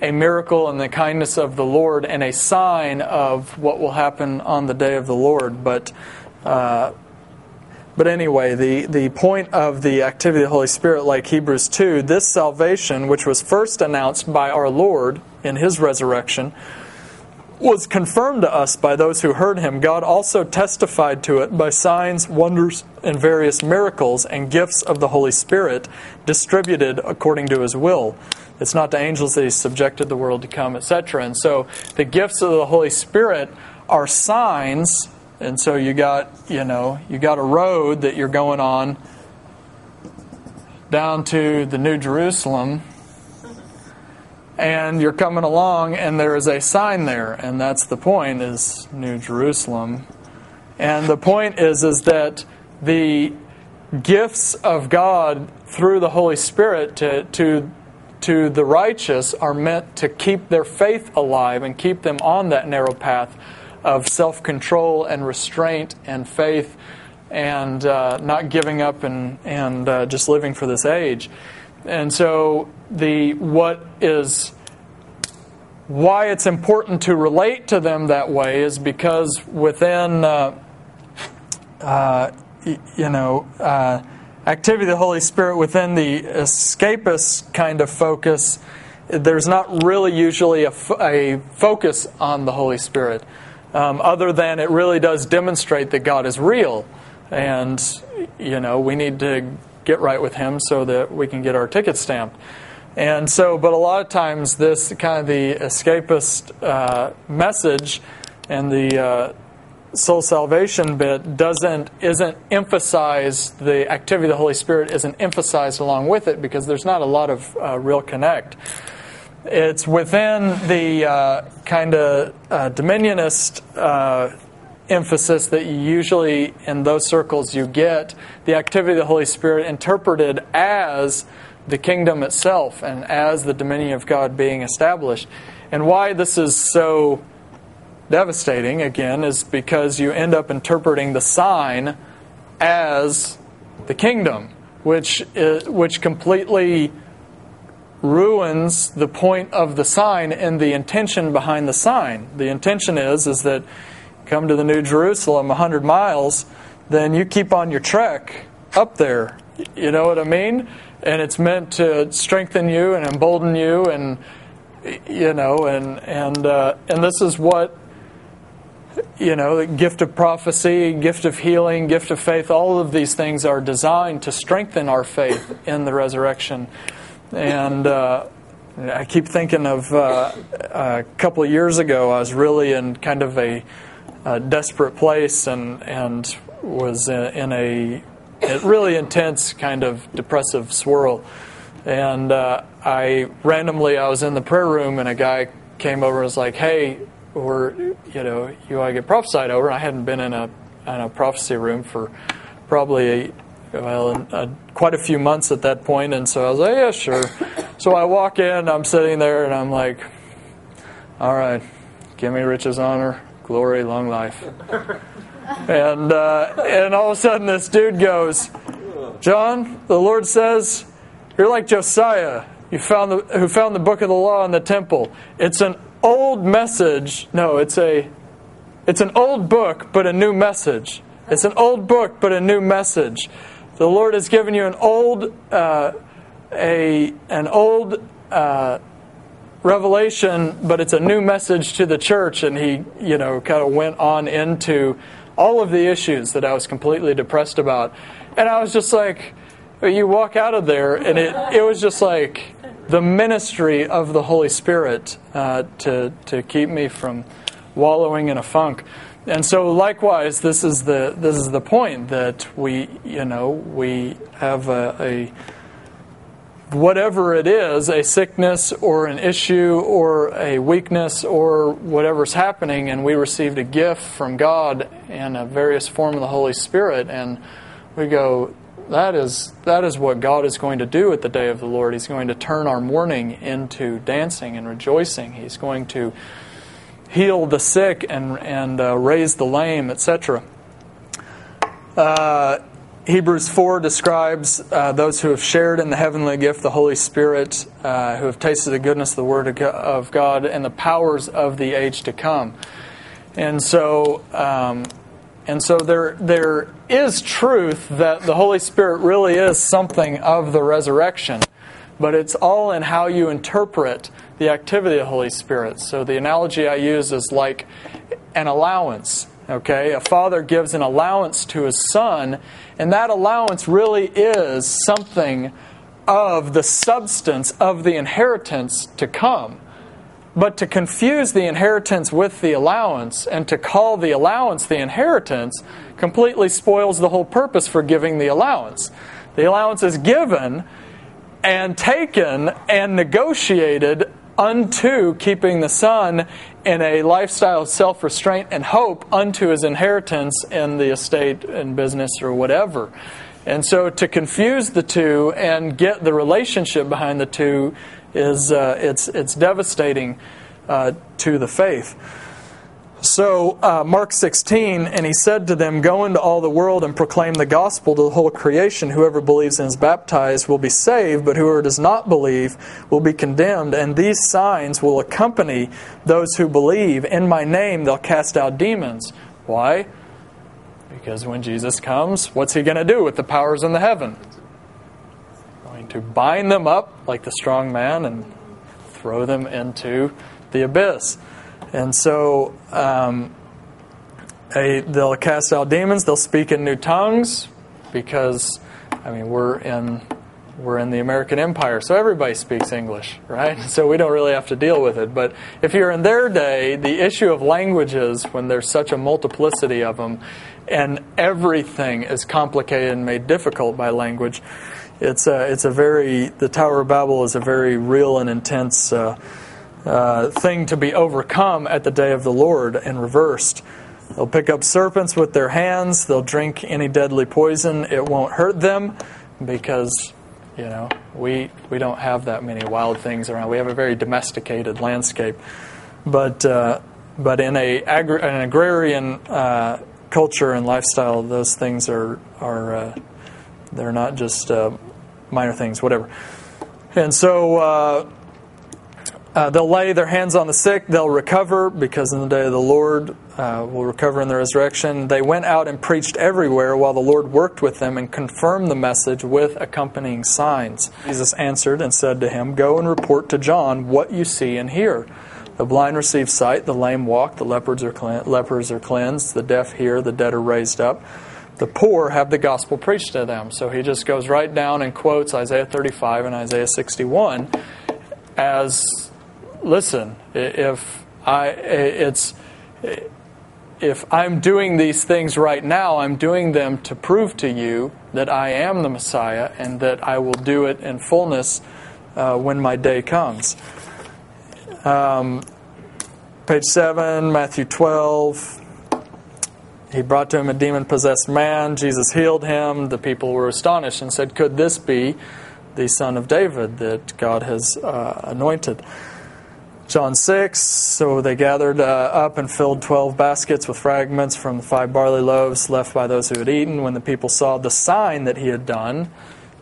a miracle and the kindness of the Lord and a sign of what will happen on the day of the Lord. But uh, but anyway, the, the point of the activity of the Holy Spirit, like Hebrews 2, this salvation, which was first announced by our Lord in his resurrection, was confirmed to us by those who heard him, God also testified to it by signs, wonders, and various miracles and gifts of the Holy Spirit distributed according to his will. It's not to angels that he subjected the world to come, etc. And so the gifts of the Holy Spirit are signs. And so you got, you know, you got a road that you're going on down to the New Jerusalem and you're coming along and there is a sign there and that's the point is new jerusalem. And the point is is that the gifts of god through the holy spirit to, to, to the righteous are meant to keep their faith alive and keep them on that narrow path of self-control and restraint and faith and uh, not giving up and, and uh, just living for this age and so the what is why it's important to relate to them that way is because within uh, uh, you know uh, activity of the Holy Spirit within the escapist kind of focus, there's not really usually a, focus on the Holy Spirit, um, other than it really does demonstrate that God is real, and you know we need to get right with Him so that we can get our ticket stamped. And so, but a lot of times, this kind of the escapist uh, message and the uh, soul salvation bit doesn't isn't emphasized. The activity of the Holy Spirit isn't emphasized along with it because there's not a lot of uh, real connect. It's within the uh, kind of uh, dominionist uh, emphasis that usually in those circles you get the activity of the Holy Spirit interpreted as the kingdom itself and as the dominion of God being established. And why this is so devastating, again, is because you end up interpreting the sign as the kingdom, which, is, which completely ruins the point of the sign and the intention behind the sign. The intention is is that come to the New Jerusalem 100 miles, then you keep on your trek up there. You know what I mean? And it's meant to strengthen you and embolden you and you know, and and uh, and this is what you know, the gift of prophecy, gift of healing, gift of faith, all of these things are designed to strengthen our faith in the resurrection. And uh, I keep thinking of uh, a couple of years ago, I was really in kind of a, a desperate place and, and was in a, a really intense kind of depressive swirl. And uh, I randomly, I was in the prayer room and a guy came over and was like, hey, or you know you want to get prophesied over. I hadn't been in a in a prophecy room for probably a, well a, quite a few months at that point, and so I was like, yeah, sure. So I walk in, I'm sitting there, and I'm like, all right, give me riches, honor, glory, long life. and uh, and all of a sudden, this dude goes, John, the Lord says, you're like Josiah. You found the, who found the book of the law in the temple. It's an old message. No, it's a it's an old book but a new message. It's an old book but a new message. The Lord has given you an old uh, a an old uh, revelation, but it's a new message to the church. And he, you know, kind of went on into all of the issues that I was completely depressed about. And I was just like, you walk out of there, and it, it was just like, the ministry of the Holy Spirit uh, to, to keep me from wallowing in a funk. And so, likewise, this is the this is the point that we you know we have a, a whatever it is, a sickness or an issue or a weakness or whatever's happening, and we received a gift from God in a various form of the Holy Spirit, and we go, that is that is what God is going to do at the day of the Lord. He's going to turn our mourning into dancing and rejoicing. He's going to heal the sick and and uh, raise the lame, etc. Uh, Hebrews 4 describes uh, those who have shared in the heavenly gift, the Holy Spirit, uh, who have tasted the goodness of the Word of God and the powers of the age to come. And so, um, and so there, there is truth that the Holy Spirit really is something of the resurrection, but it's all in how you interpret the activity of the Holy Spirit. So the analogy I use is like an allowance. Okay, a father gives an allowance to his son, and that allowance really is something of the substance of the inheritance to come. But to confuse the inheritance with the allowance and to call the allowance the inheritance completely spoils the whole purpose for giving the allowance. The allowance is given and taken and negotiated unto keeping the son in a lifestyle of self restraint and hope unto his inheritance in the estate and business or whatever. And so to confuse the two and get the relationship behind the two is uh, it's it's devastating uh, to the faith. So, uh, Mark 16, and he said to them, Go into all the world and proclaim the gospel to the whole creation. Whoever believes and is baptized will be saved, but whoever does not believe will be condemned. And these signs will accompany those who believe. In my name they'll cast out demons. Why? Because when Jesus comes, what's he going to do with the powers in the heaven? Going to bind them up like the strong man and throw them into the abyss. And so um, a, they'll cast out demons, they'll speak in new tongues because, I mean, we're in. We're in the American Empire, so everybody speaks English, right? So we don't really have to deal with it. But if you're in their day, the issue of languages, when there's such a multiplicity of them, and everything is complicated and made difficult by language, it's a, it's a very, the Tower of Babel is a very real and intense uh, uh, thing to be overcome at the day of the Lord and reversed. They'll pick up serpents with their hands, they'll drink any deadly poison, it won't hurt them because, you know, we, we don't have that many wild things around. We have a very domesticated landscape. But, uh, but in a agri- an agrarian uh, culture and lifestyle, those things are, are uh, they're not just uh, minor things, whatever. And so uh, they'll lay their hands on the sick, they'll recover because in the day of the Lord, uh, will recover in the resurrection. They went out and preached everywhere while the Lord worked with them and confirmed the message with accompanying signs. Jesus answered and said to him, Go and report to John what you see and hear. The blind receive sight, the lame walk, the lepers are, lepers are cleansed, the deaf hear, the dead are raised up. The poor have the gospel preached to them. So he just goes right down and quotes Isaiah 35 and Isaiah 61 as listen, if I it's if I'm doing these things right now, I'm doing them to prove to you that I am the Messiah and that I will do it in fullness uh, when my day comes. Um, page 7, Matthew 12. He brought to him a demon possessed man. Jesus healed him. The people were astonished and said, Could this be the son of David that God has uh, anointed? John 6, so they gathered uh, up and filled 12 baskets with fragments from the five barley loaves left by those who had eaten. When the people saw the sign that he had done,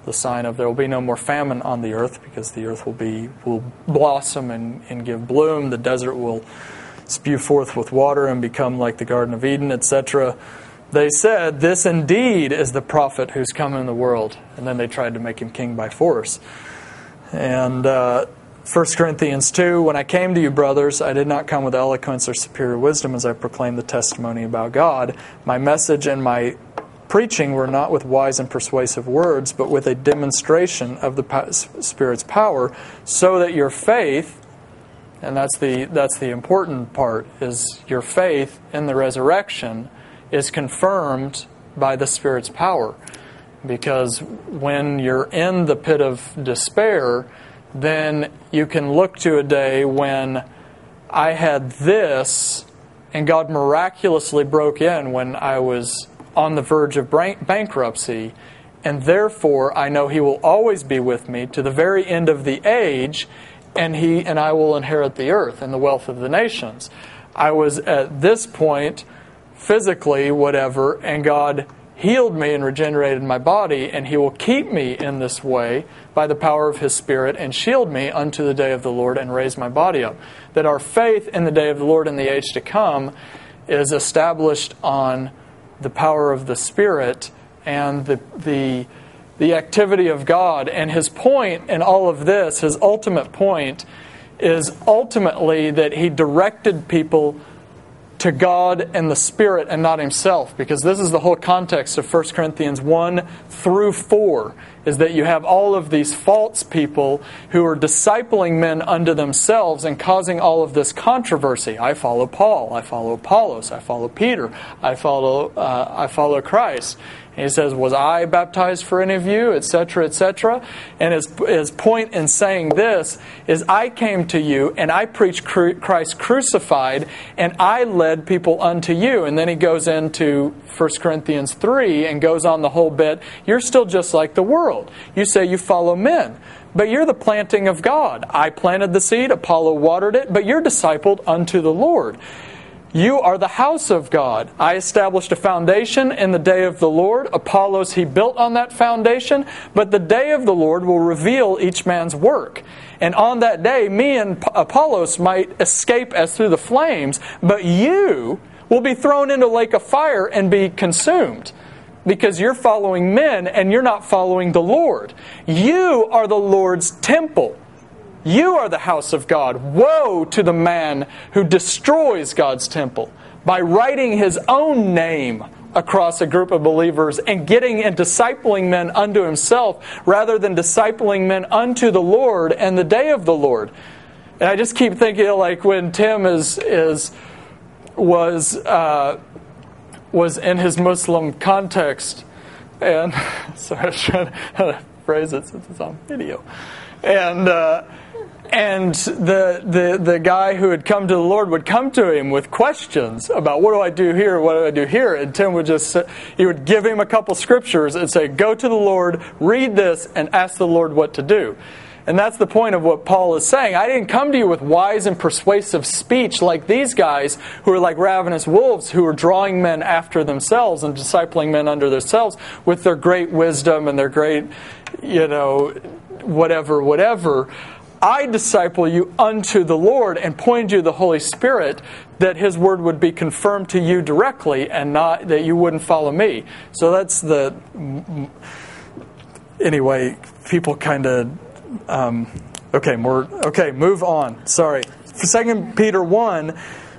the sign of there will be no more famine on the earth because the earth will be will blossom and, and give bloom, the desert will spew forth with water and become like the Garden of Eden, etc. They said, This indeed is the prophet who's come in the world. And then they tried to make him king by force. And uh, 1 Corinthians 2 When I came to you, brothers, I did not come with eloquence or superior wisdom as I proclaimed the testimony about God. My message and my preaching were not with wise and persuasive words, but with a demonstration of the Spirit's power, so that your faith, and that's the, that's the important part, is your faith in the resurrection is confirmed by the Spirit's power. Because when you're in the pit of despair, then you can look to a day when I had this and God miraculously broke in when I was on the verge of bankruptcy. And therefore, I know He will always be with me to the very end of the age, and He and I will inherit the earth and the wealth of the nations. I was at this point, physically, whatever, and God healed me and regenerated my body, and He will keep me in this way by the power of his Spirit and shield me unto the day of the Lord and raise my body up. That our faith in the day of the Lord and the age to come is established on the power of the Spirit and the, the, the activity of God. And his point in all of this, his ultimate point, is ultimately that he directed people to God and the Spirit and not himself, because this is the whole context of 1 Corinthians 1 through 4, is that you have all of these false people who are discipling men unto themselves and causing all of this controversy. I follow Paul, I follow Apollos, I follow Peter, I follow, uh, I follow Christ. He says, Was I baptized for any of you? Etc., etc. And his, his point in saying this is, I came to you and I preached Christ crucified and I led people unto you. And then he goes into 1 Corinthians 3 and goes on the whole bit. You're still just like the world. You say you follow men. But you're the planting of God. I planted the seed, Apollo watered it, but you're discipled unto the Lord. You are the house of God. I established a foundation in the day of the Lord. Apollos, he built on that foundation, but the day of the Lord will reveal each man's work. And on that day, me and Apollos might escape as through the flames, but you will be thrown into a lake of fire and be consumed because you're following men and you're not following the Lord. You are the Lord's temple. You are the house of God. Woe to the man who destroys God's temple by writing his own name across a group of believers and getting and discipling men unto himself rather than discipling men unto the Lord and the day of the Lord. And I just keep thinking like when Tim is is was uh, was in his Muslim context, and sorry, I trying to phrase it since it's on video, and. Uh, and the, the, the guy who had come to the Lord would come to him with questions about what do I do here, what do I do here, and Tim would just he would give him a couple scriptures and say, "Go to the Lord, read this, and ask the Lord what to do." And that's the point of what Paul is saying. I didn't come to you with wise and persuasive speech like these guys who are like ravenous wolves who are drawing men after themselves and discipling men under themselves with their great wisdom and their great, you know, whatever, whatever. I disciple you unto the Lord and point you to the Holy Spirit, that His word would be confirmed to you directly and not that you wouldn't follow me. So that's the. Anyway, people kind of. Um, okay, more. Okay, move on. Sorry. Second Peter 1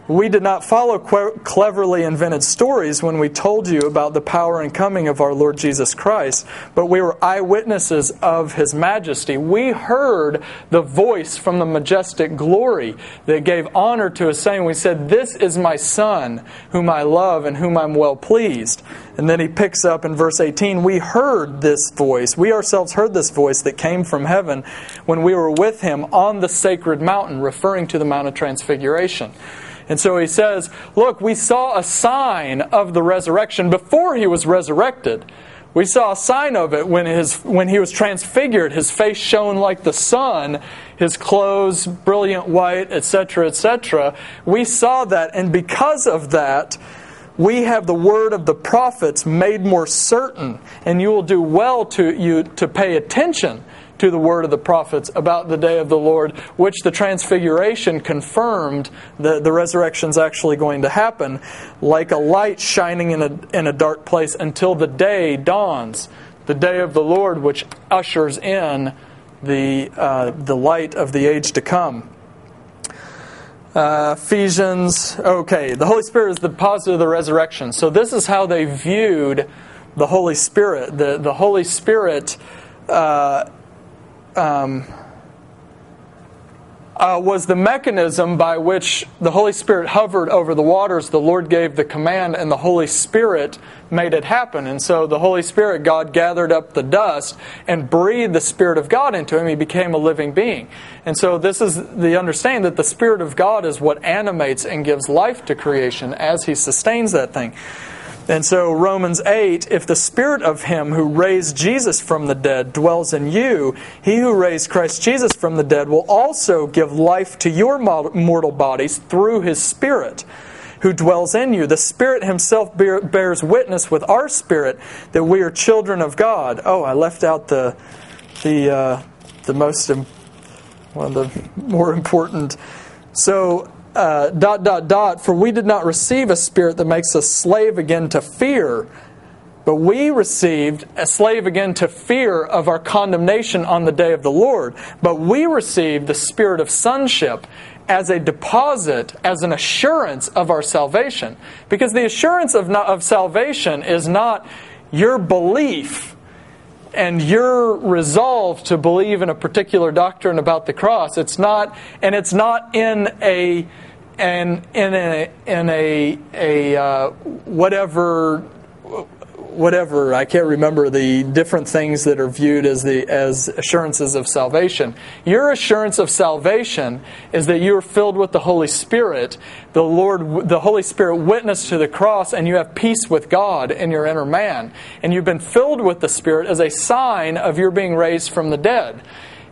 we did not follow cleverly invented stories when we told you about the power and coming of our Lord Jesus Christ, but we were eyewitnesses of his majesty. We heard the voice from the majestic glory that gave honor to his saying. We said, This is my Son, whom I love and whom I'm well pleased. And then he picks up in verse 18 We heard this voice. We ourselves heard this voice that came from heaven when we were with him on the sacred mountain, referring to the Mount of Transfiguration. And so he says, Look, we saw a sign of the resurrection before he was resurrected. We saw a sign of it when, his, when he was transfigured. His face shone like the sun, his clothes brilliant white, etc., etc. We saw that, and because of that, we have the word of the prophets made more certain, and you will do well to, you, to pay attention to the word of the prophets about the day of the Lord, which the transfiguration confirmed that the resurrection is actually going to happen, like a light shining in a, in a dark place until the day dawns, the day of the Lord, which ushers in the, uh, the light of the age to come. Uh, Ephesians, okay, the Holy Spirit is the positive of the resurrection. So, this is how they viewed the Holy Spirit. The, the Holy Spirit uh, um, uh, was the mechanism by which the Holy Spirit hovered over the waters. The Lord gave the command, and the Holy Spirit made it happen. And so the Holy Spirit, God gathered up the dust and breathed the Spirit of God into him. He became a living being. And so this is the understanding that the Spirit of God is what animates and gives life to creation as He sustains that thing. And so, Romans 8 if the spirit of him who raised Jesus from the dead dwells in you, he who raised Christ Jesus from the dead will also give life to your mortal bodies through his spirit who dwells in you. The Spirit Himself bears witness with our spirit that we are children of God. Oh, I left out the the uh, the most one of the more important. So uh, dot, dot, dot, for we did not receive a spirit that makes us slave again to fear, but we received a slave again to fear of our condemnation on the day of the Lord. But we received the spirit of sonship as a deposit, as an assurance of our salvation. Because the assurance of, not, of salvation is not your belief and your resolve to believe in a particular doctrine about the cross. It's not, and it's not in a and in a in a a uh, whatever whatever I can't remember the different things that are viewed as the as assurances of salvation. Your assurance of salvation is that you are filled with the Holy Spirit. The Lord the Holy Spirit witnessed to the cross and you have peace with God in your inner man. And you've been filled with the Spirit as a sign of your being raised from the dead.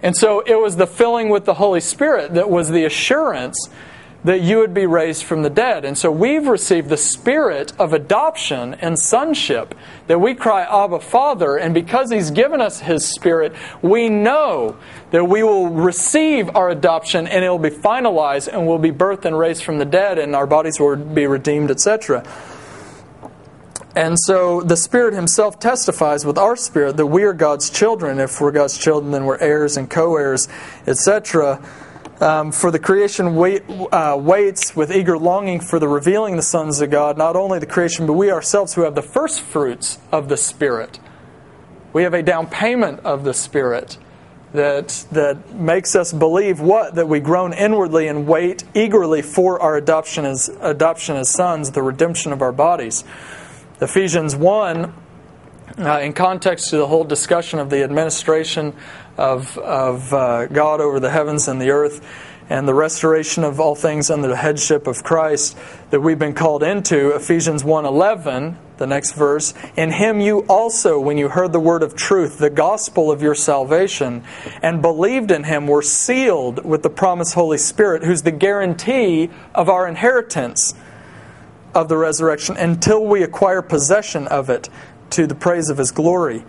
And so it was the filling with the Holy Spirit that was the assurance that you would be raised from the dead. And so we've received the spirit of adoption and sonship that we cry, Abba, Father. And because He's given us His spirit, we know that we will receive our adoption and it will be finalized and we'll be birthed and raised from the dead and our bodies will be redeemed, etc. And so the Spirit Himself testifies with our spirit that we are God's children. If we're God's children, then we're heirs and co heirs, etc. Um, for the creation wait, uh, waits with eager longing for the revealing the sons of God, not only the creation, but we ourselves who have the first fruits of the Spirit. We have a down payment of the Spirit that, that makes us believe what? That we groan inwardly and wait eagerly for our adoption as, adoption as sons, the redemption of our bodies. Ephesians 1 uh, in context to the whole discussion of the administration of, of uh, God over the heavens and the earth and the restoration of all things under the headship of Christ that we've been called into. Ephesians 1:11 the next verse in him you also when you heard the word of truth the gospel of your salvation and believed in him were sealed with the promised holy spirit who's the guarantee of our inheritance of the resurrection until we acquire possession of it to the praise of his glory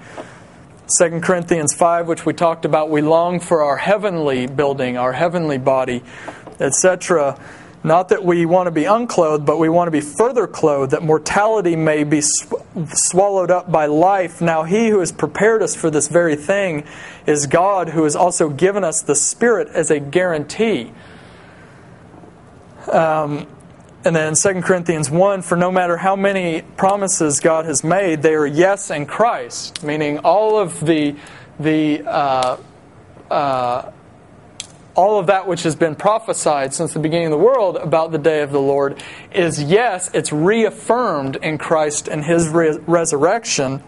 2 Corinthians 5, which we talked about, we long for our heavenly building, our heavenly body, etc. Not that we want to be unclothed, but we want to be further clothed, that mortality may be sw- swallowed up by life. Now, He who has prepared us for this very thing is God, who has also given us the Spirit as a guarantee. Um, and then 2 Corinthians 1 For no matter how many promises God has made, they are yes in Christ, meaning all of the, the uh, uh, all of that which has been prophesied since the beginning of the world about the day of the Lord is yes, it's reaffirmed in Christ and his re- resurrection.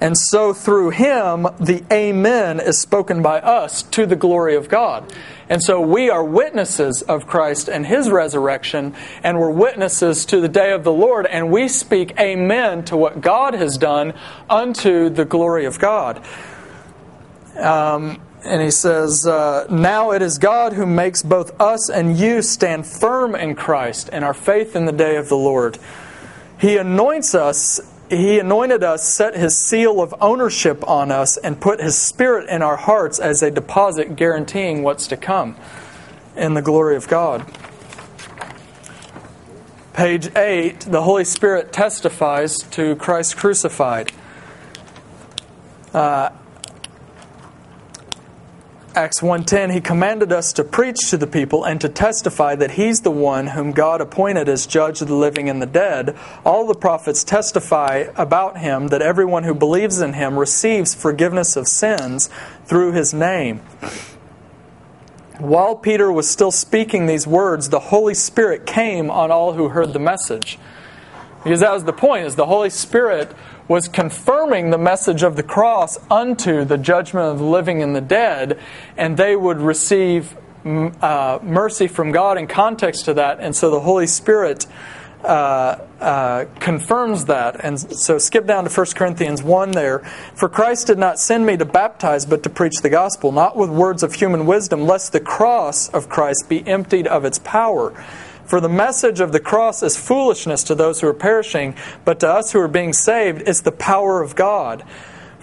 And so through him, the Amen is spoken by us to the glory of God. And so we are witnesses of Christ and his resurrection, and we're witnesses to the day of the Lord, and we speak Amen to what God has done unto the glory of God. Um, and he says, uh, Now it is God who makes both us and you stand firm in Christ and our faith in the day of the Lord. He anoints us he anointed us, set his seal of ownership on us, and put his spirit in our hearts as a deposit guaranteeing what's to come in the glory of God. Page 8 The Holy Spirit testifies to Christ crucified. Uh, Acts 1:10 he commanded us to preach to the people and to testify that he's the one whom God appointed as judge of the living and the dead. All the prophets testify about him that everyone who believes in him receives forgiveness of sins through his name. While Peter was still speaking these words, the Holy Spirit came on all who heard the message. Because that was the point is the Holy Spirit was confirming the message of the cross unto the judgment of the living and the dead, and they would receive uh, mercy from God in context to that. And so the Holy Spirit uh, uh, confirms that. And so skip down to 1 Corinthians 1 there. For Christ did not send me to baptize, but to preach the gospel, not with words of human wisdom, lest the cross of Christ be emptied of its power. For the message of the cross is foolishness to those who are perishing, but to us who are being saved, it's the power of God.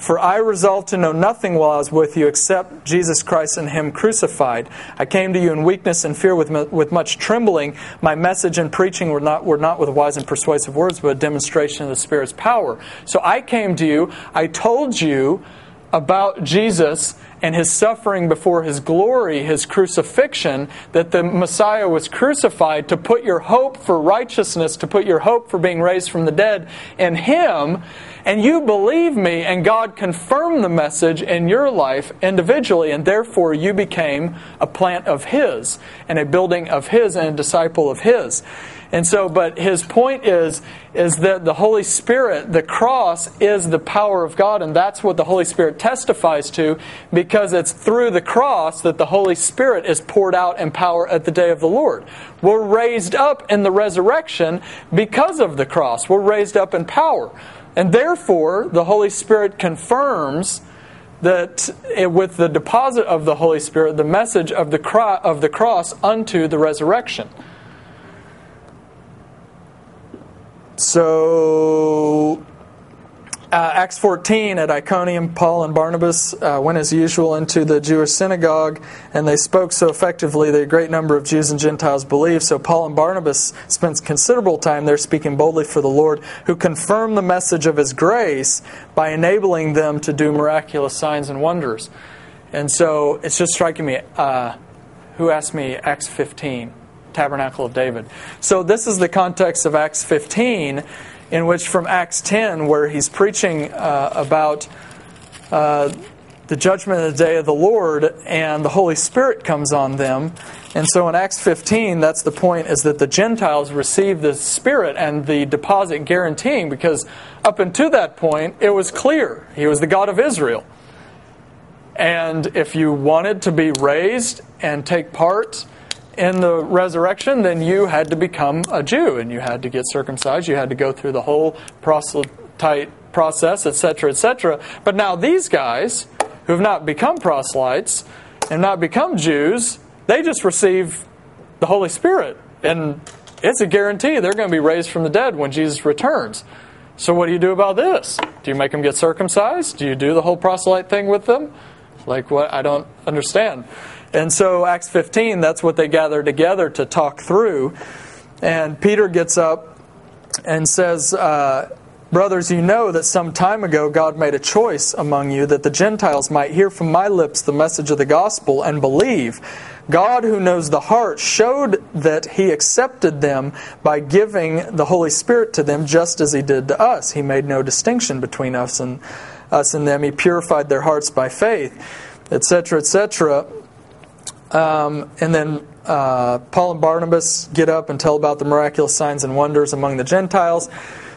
For I resolved to know nothing while I was with you except Jesus Christ and Him crucified. I came to you in weakness and fear with, with much trembling. My message and preaching were not, were not with wise and persuasive words, but a demonstration of the Spirit's power. So I came to you, I told you about Jesus and his suffering before his glory, his crucifixion, that the Messiah was crucified to put your hope for righteousness, to put your hope for being raised from the dead in him. And you believe me, and God confirmed the message in your life individually, and therefore you became a plant of His, and a building of His, and a disciple of His. And so, but his point is, is that the Holy Spirit, the cross, is the power of God, and that's what the Holy Spirit testifies to, because it's through the cross that the Holy Spirit is poured out in power at the day of the Lord. We're raised up in the resurrection because of the cross. We're raised up in power. And therefore, the Holy Spirit confirms that eh, with the deposit of the Holy Spirit, the message of the, cro- of the cross unto the resurrection. So, uh, Acts 14 at Iconium, Paul and Barnabas uh, went as usual into the Jewish synagogue, and they spoke so effectively that a great number of Jews and Gentiles believed. So, Paul and Barnabas spent considerable time there speaking boldly for the Lord, who confirmed the message of his grace by enabling them to do miraculous signs and wonders. And so, it's just striking me. Uh, who asked me Acts 15? Tabernacle of David. So this is the context of Acts 15, in which from Acts 10, where he's preaching uh, about uh, the judgment of the day of the Lord, and the Holy Spirit comes on them. And so in Acts 15, that's the point, is that the Gentiles receive the Spirit and the deposit guaranteeing, because up until that point, it was clear. He was the God of Israel. And if you wanted to be raised and take part in the resurrection, then you had to become a Jew and you had to get circumcised. You had to go through the whole proselyte process, etc., etc. But now these guys who have not become proselytes and not become Jews, they just receive the Holy Spirit. And it's a guarantee they're going to be raised from the dead when Jesus returns. So, what do you do about this? Do you make them get circumcised? Do you do the whole proselyte thing with them? Like, what? I don't understand. And so, Acts 15, that's what they gather together to talk through. And Peter gets up and says, uh, Brothers, you know that some time ago God made a choice among you that the Gentiles might hear from my lips the message of the gospel and believe. God, who knows the heart, showed that He accepted them by giving the Holy Spirit to them just as He did to us. He made no distinction between us and us and them. He purified their hearts by faith, etc., etc. Um, and then uh, Paul and Barnabas get up and tell about the miraculous signs and wonders among the Gentiles.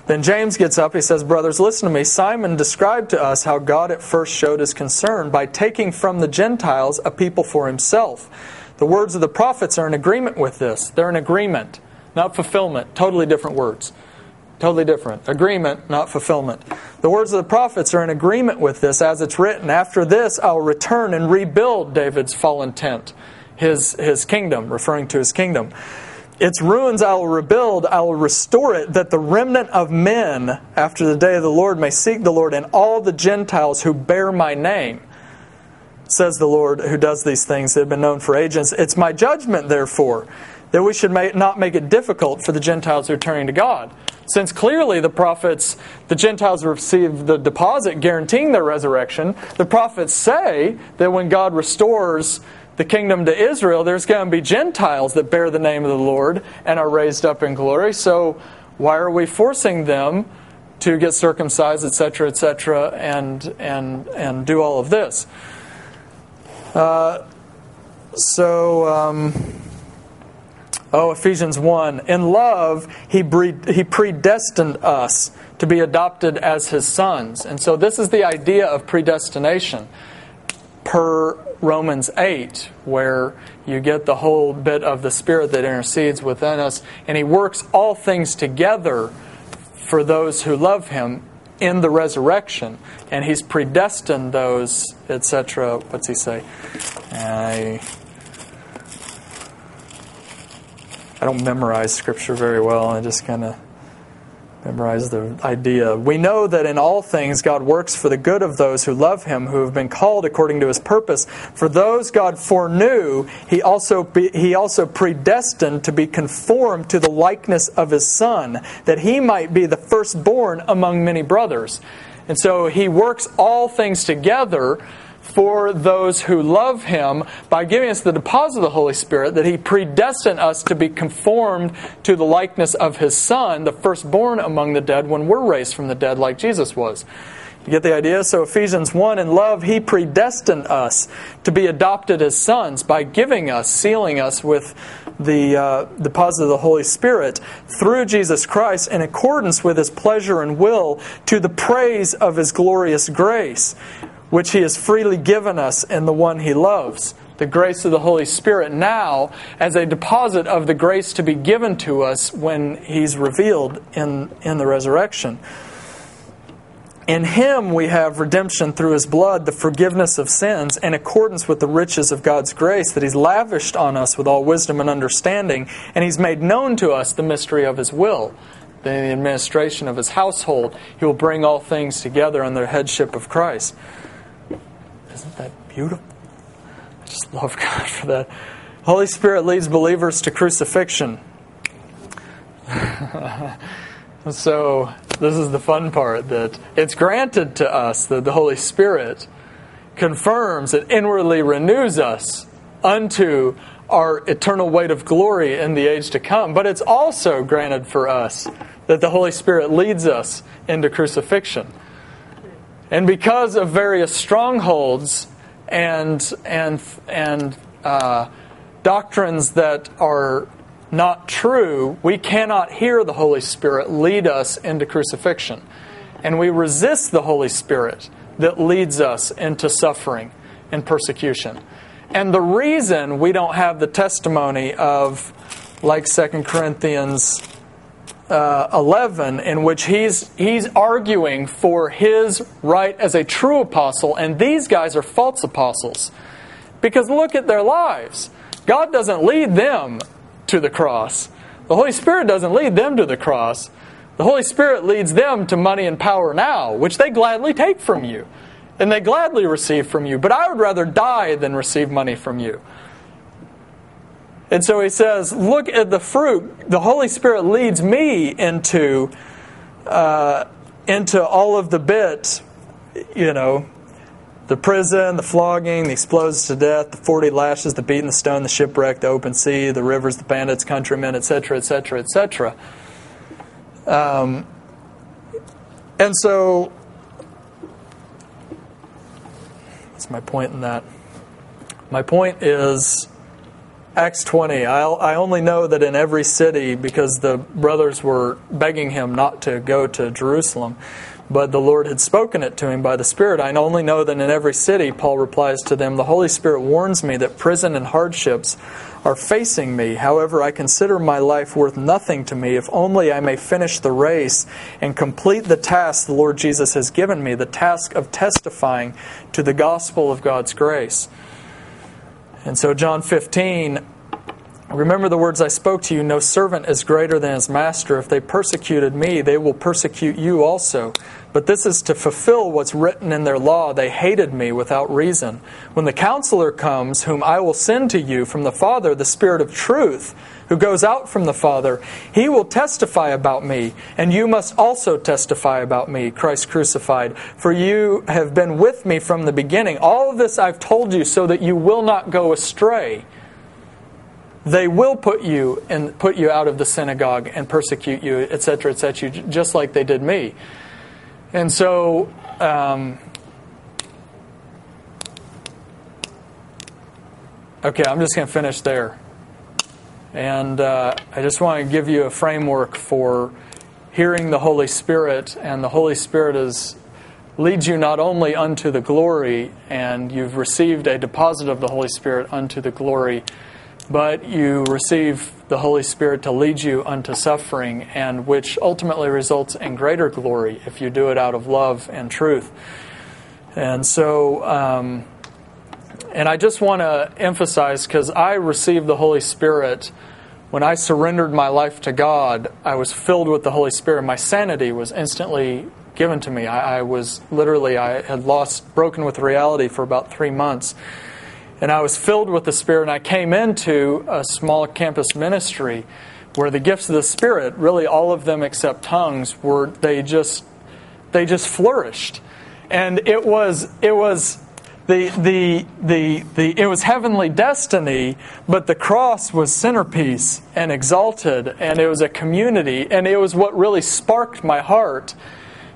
Then James gets up. He says, Brothers, listen to me. Simon described to us how God at first showed his concern by taking from the Gentiles a people for himself. The words of the prophets are in agreement with this. They're in agreement, not fulfillment. Totally different words. Totally different. Agreement, not fulfillment. The words of the prophets are in agreement with this, as it's written After this, I'll return and rebuild David's fallen tent, his, his kingdom, referring to his kingdom. Its ruins I will rebuild, I will restore it, that the remnant of men after the day of the Lord may seek the Lord, and all the Gentiles who bear my name, says the Lord who does these things that have been known for ages. It's my judgment, therefore, that we should make, not make it difficult for the Gentiles who are turning to God. Since clearly the prophets, the Gentiles receive the deposit guaranteeing their resurrection, the prophets say that when God restores the kingdom to Israel, there's going to be Gentiles that bear the name of the Lord and are raised up in glory. So why are we forcing them to get circumcised, etc., etc., and and and do all of this? Uh, so. Um, Oh, Ephesians 1. In love, he, he predestined us to be adopted as his sons. And so, this is the idea of predestination per Romans 8, where you get the whole bit of the Spirit that intercedes within us, and He works all things together for those who love Him in the resurrection, and He's predestined those, etc. What's He say? I, I don't memorize Scripture very well. I just kind of memorize the idea. We know that in all things God works for the good of those who love him, who have been called according to his purpose. For those God foreknew, he also be, he also predestined to be conformed to the likeness of his son, that he might be the firstborn among many brothers. And so he works all things together for those who love him by giving us the deposit of the Holy Spirit that he predestined us to be conformed to the likeness of his Son, the firstborn among the dead, when we're raised from the dead like Jesus was. You get the idea? So, Ephesians 1 in love, he predestined us to be adopted as sons by giving us, sealing us with the uh, deposit of the Holy Spirit through Jesus Christ in accordance with his pleasure and will to the praise of his glorious grace which He has freely given us in the one He loves. The grace of the Holy Spirit now as a deposit of the grace to be given to us when He's revealed in, in the resurrection. In Him we have redemption through His blood, the forgiveness of sins, in accordance with the riches of God's grace that He's lavished on us with all wisdom and understanding, and He's made known to us the mystery of His will the administration of his household. He will bring all things together under the headship of Christ. Isn't that beautiful? I just love God for that. Holy Spirit leads believers to crucifixion. so, this is the fun part that it's granted to us that the Holy Spirit confirms and inwardly renews us unto our eternal weight of glory in the age to come. But it's also granted for us that the Holy Spirit leads us into crucifixion. And because of various strongholds and, and, and uh, doctrines that are not true, we cannot hear the Holy Spirit lead us into crucifixion. And we resist the Holy Spirit that leads us into suffering and persecution. And the reason we don't have the testimony of, like 2 Corinthians uh, 11 in which he's, he's arguing for his right as a true apostle, and these guys are false apostles. Because look at their lives. God doesn't lead them to the cross, the Holy Spirit doesn't lead them to the cross. The Holy Spirit leads them to money and power now, which they gladly take from you. And they gladly receive from you. But I would rather die than receive money from you. And so he says, Look at the fruit. The Holy Spirit leads me into, uh, into all of the bits, you know, the prison, the flogging, the explosions to death, the 40 lashes, the beating, the stone, the shipwreck, the open sea, the rivers, the bandits, countrymen, etc., etc., etc. Um, and so, what's my point in that? My point is Acts 20. I, I only know that in every city, because the brothers were begging him not to go to Jerusalem, but the Lord had spoken it to him by the Spirit. I only know that in every city, Paul replies to them, the Holy Spirit warns me that prison and hardships are facing me. However, I consider my life worth nothing to me if only I may finish the race and complete the task the Lord Jesus has given me, the task of testifying to the gospel of God's grace. And so, John 15, Remember the words I spoke to you no servant is greater than his master. If they persecuted me, they will persecute you also. But this is to fulfill what's written in their law. They hated me without reason. When the counselor comes, whom I will send to you from the Father, the Spirit of truth, who goes out from the Father, he will testify about me, and you must also testify about me, Christ crucified. For you have been with me from the beginning. All of this I've told you so that you will not go astray they will put you and put you out of the synagogue and persecute you, etc., etc., just like they did me. And so, um, okay, I'm just going to finish there. And uh, I just want to give you a framework for hearing the Holy Spirit, and the Holy Spirit is leads you not only unto the glory, and you've received a deposit of the Holy Spirit unto the glory but you receive the Holy Spirit to lead you unto suffering, and which ultimately results in greater glory if you do it out of love and truth. And so, um, and I just want to emphasize because I received the Holy Spirit when I surrendered my life to God, I was filled with the Holy Spirit. My sanity was instantly given to me. I, I was literally, I had lost, broken with reality for about three months and I was filled with the Spirit, and I came into a small campus ministry where the gifts of the Spirit, really all of them except tongues, were they just they just flourished, and it was it was the, the, the, the, it was heavenly destiny, but the cross was centerpiece and exalted, and it was a community, and it was what really sparked my heart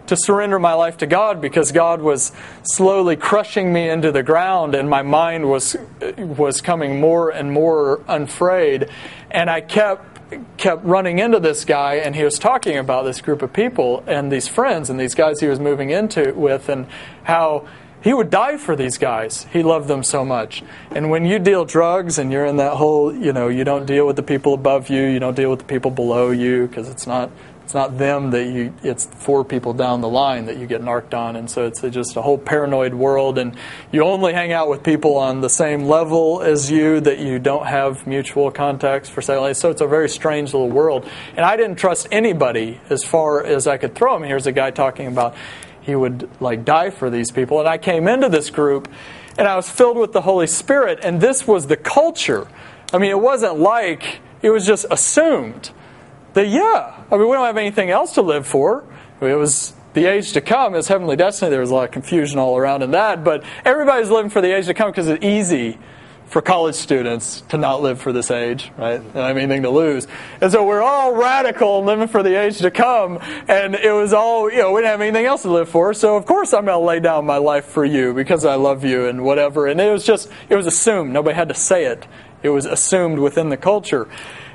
to surrender my life to God because God was slowly crushing me into the ground and my mind was was coming more and more unfrayed and I kept kept running into this guy and he was talking about this group of people and these friends and these guys he was moving into with and how he would die for these guys. He loved them so much. And when you deal drugs and you're in that whole, you know, you don't deal with the people above you, you don't deal with the people below you because it's not it's not them that you, it's four people down the line that you get narked on. And so it's just a whole paranoid world. And you only hang out with people on the same level as you that you don't have mutual contacts for sale. So it's a very strange little world. And I didn't trust anybody as far as I could throw them. Here's a guy talking about he would like die for these people. And I came into this group and I was filled with the Holy Spirit. And this was the culture. I mean, it wasn't like, it was just assumed that, yeah, I mean, we don't have anything else to live for. It was the age to come is heavenly destiny. There was a lot of confusion all around in that, but everybody's living for the age to come because it's easy for college students to not live for this age, right? They don't have anything to lose. And so we're all radical and living for the age to come. And it was all, you know, we didn't have anything else to live for. So of course I'm going to lay down my life for you because I love you and whatever. And it was just, it was assumed. Nobody had to say it. It was assumed within the culture.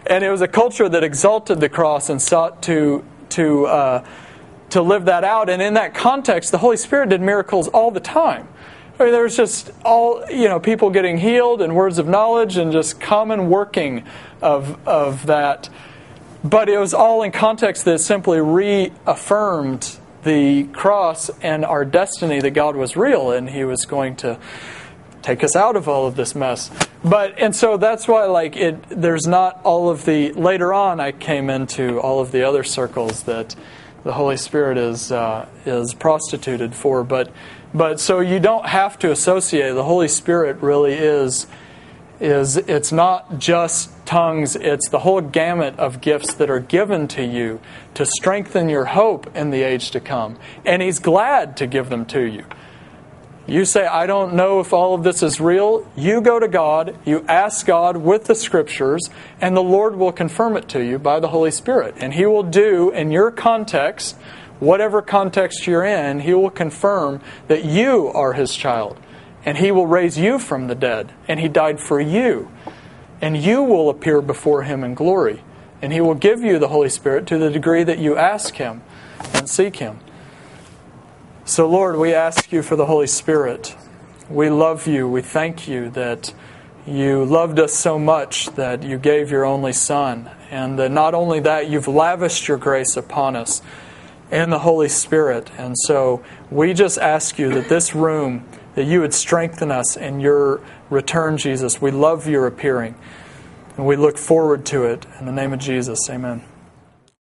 And it was a culture that exalted the cross and sought to, to, uh, to live that out. And in that context, the Holy Spirit did miracles all the time. I mean, there was just all, you know, people getting healed and words of knowledge and just common working of, of that. But it was all in context that simply reaffirmed the cross and our destiny that God was real and He was going to take us out of all of this mess. But and so that's why like it there's not all of the later on I came into all of the other circles that the Holy Spirit is uh, is prostituted for. But but so you don't have to associate. The Holy Spirit really is is it's not just tongues, it's the whole gamut of gifts that are given to you to strengthen your hope in the age to come. And He's glad to give them to you. You say, I don't know if all of this is real. You go to God, you ask God with the scriptures, and the Lord will confirm it to you by the Holy Spirit. And He will do in your context, whatever context you're in, He will confirm that you are His child. And He will raise you from the dead. And He died for you. And you will appear before Him in glory. And He will give you the Holy Spirit to the degree that you ask Him and seek Him. So, Lord, we ask you for the Holy Spirit. We love you. We thank you that you loved us so much that you gave your only Son. And that not only that, you've lavished your grace upon us and the Holy Spirit. And so we just ask you that this room, that you would strengthen us in your return, Jesus. We love your appearing. And we look forward to it. In the name of Jesus, amen.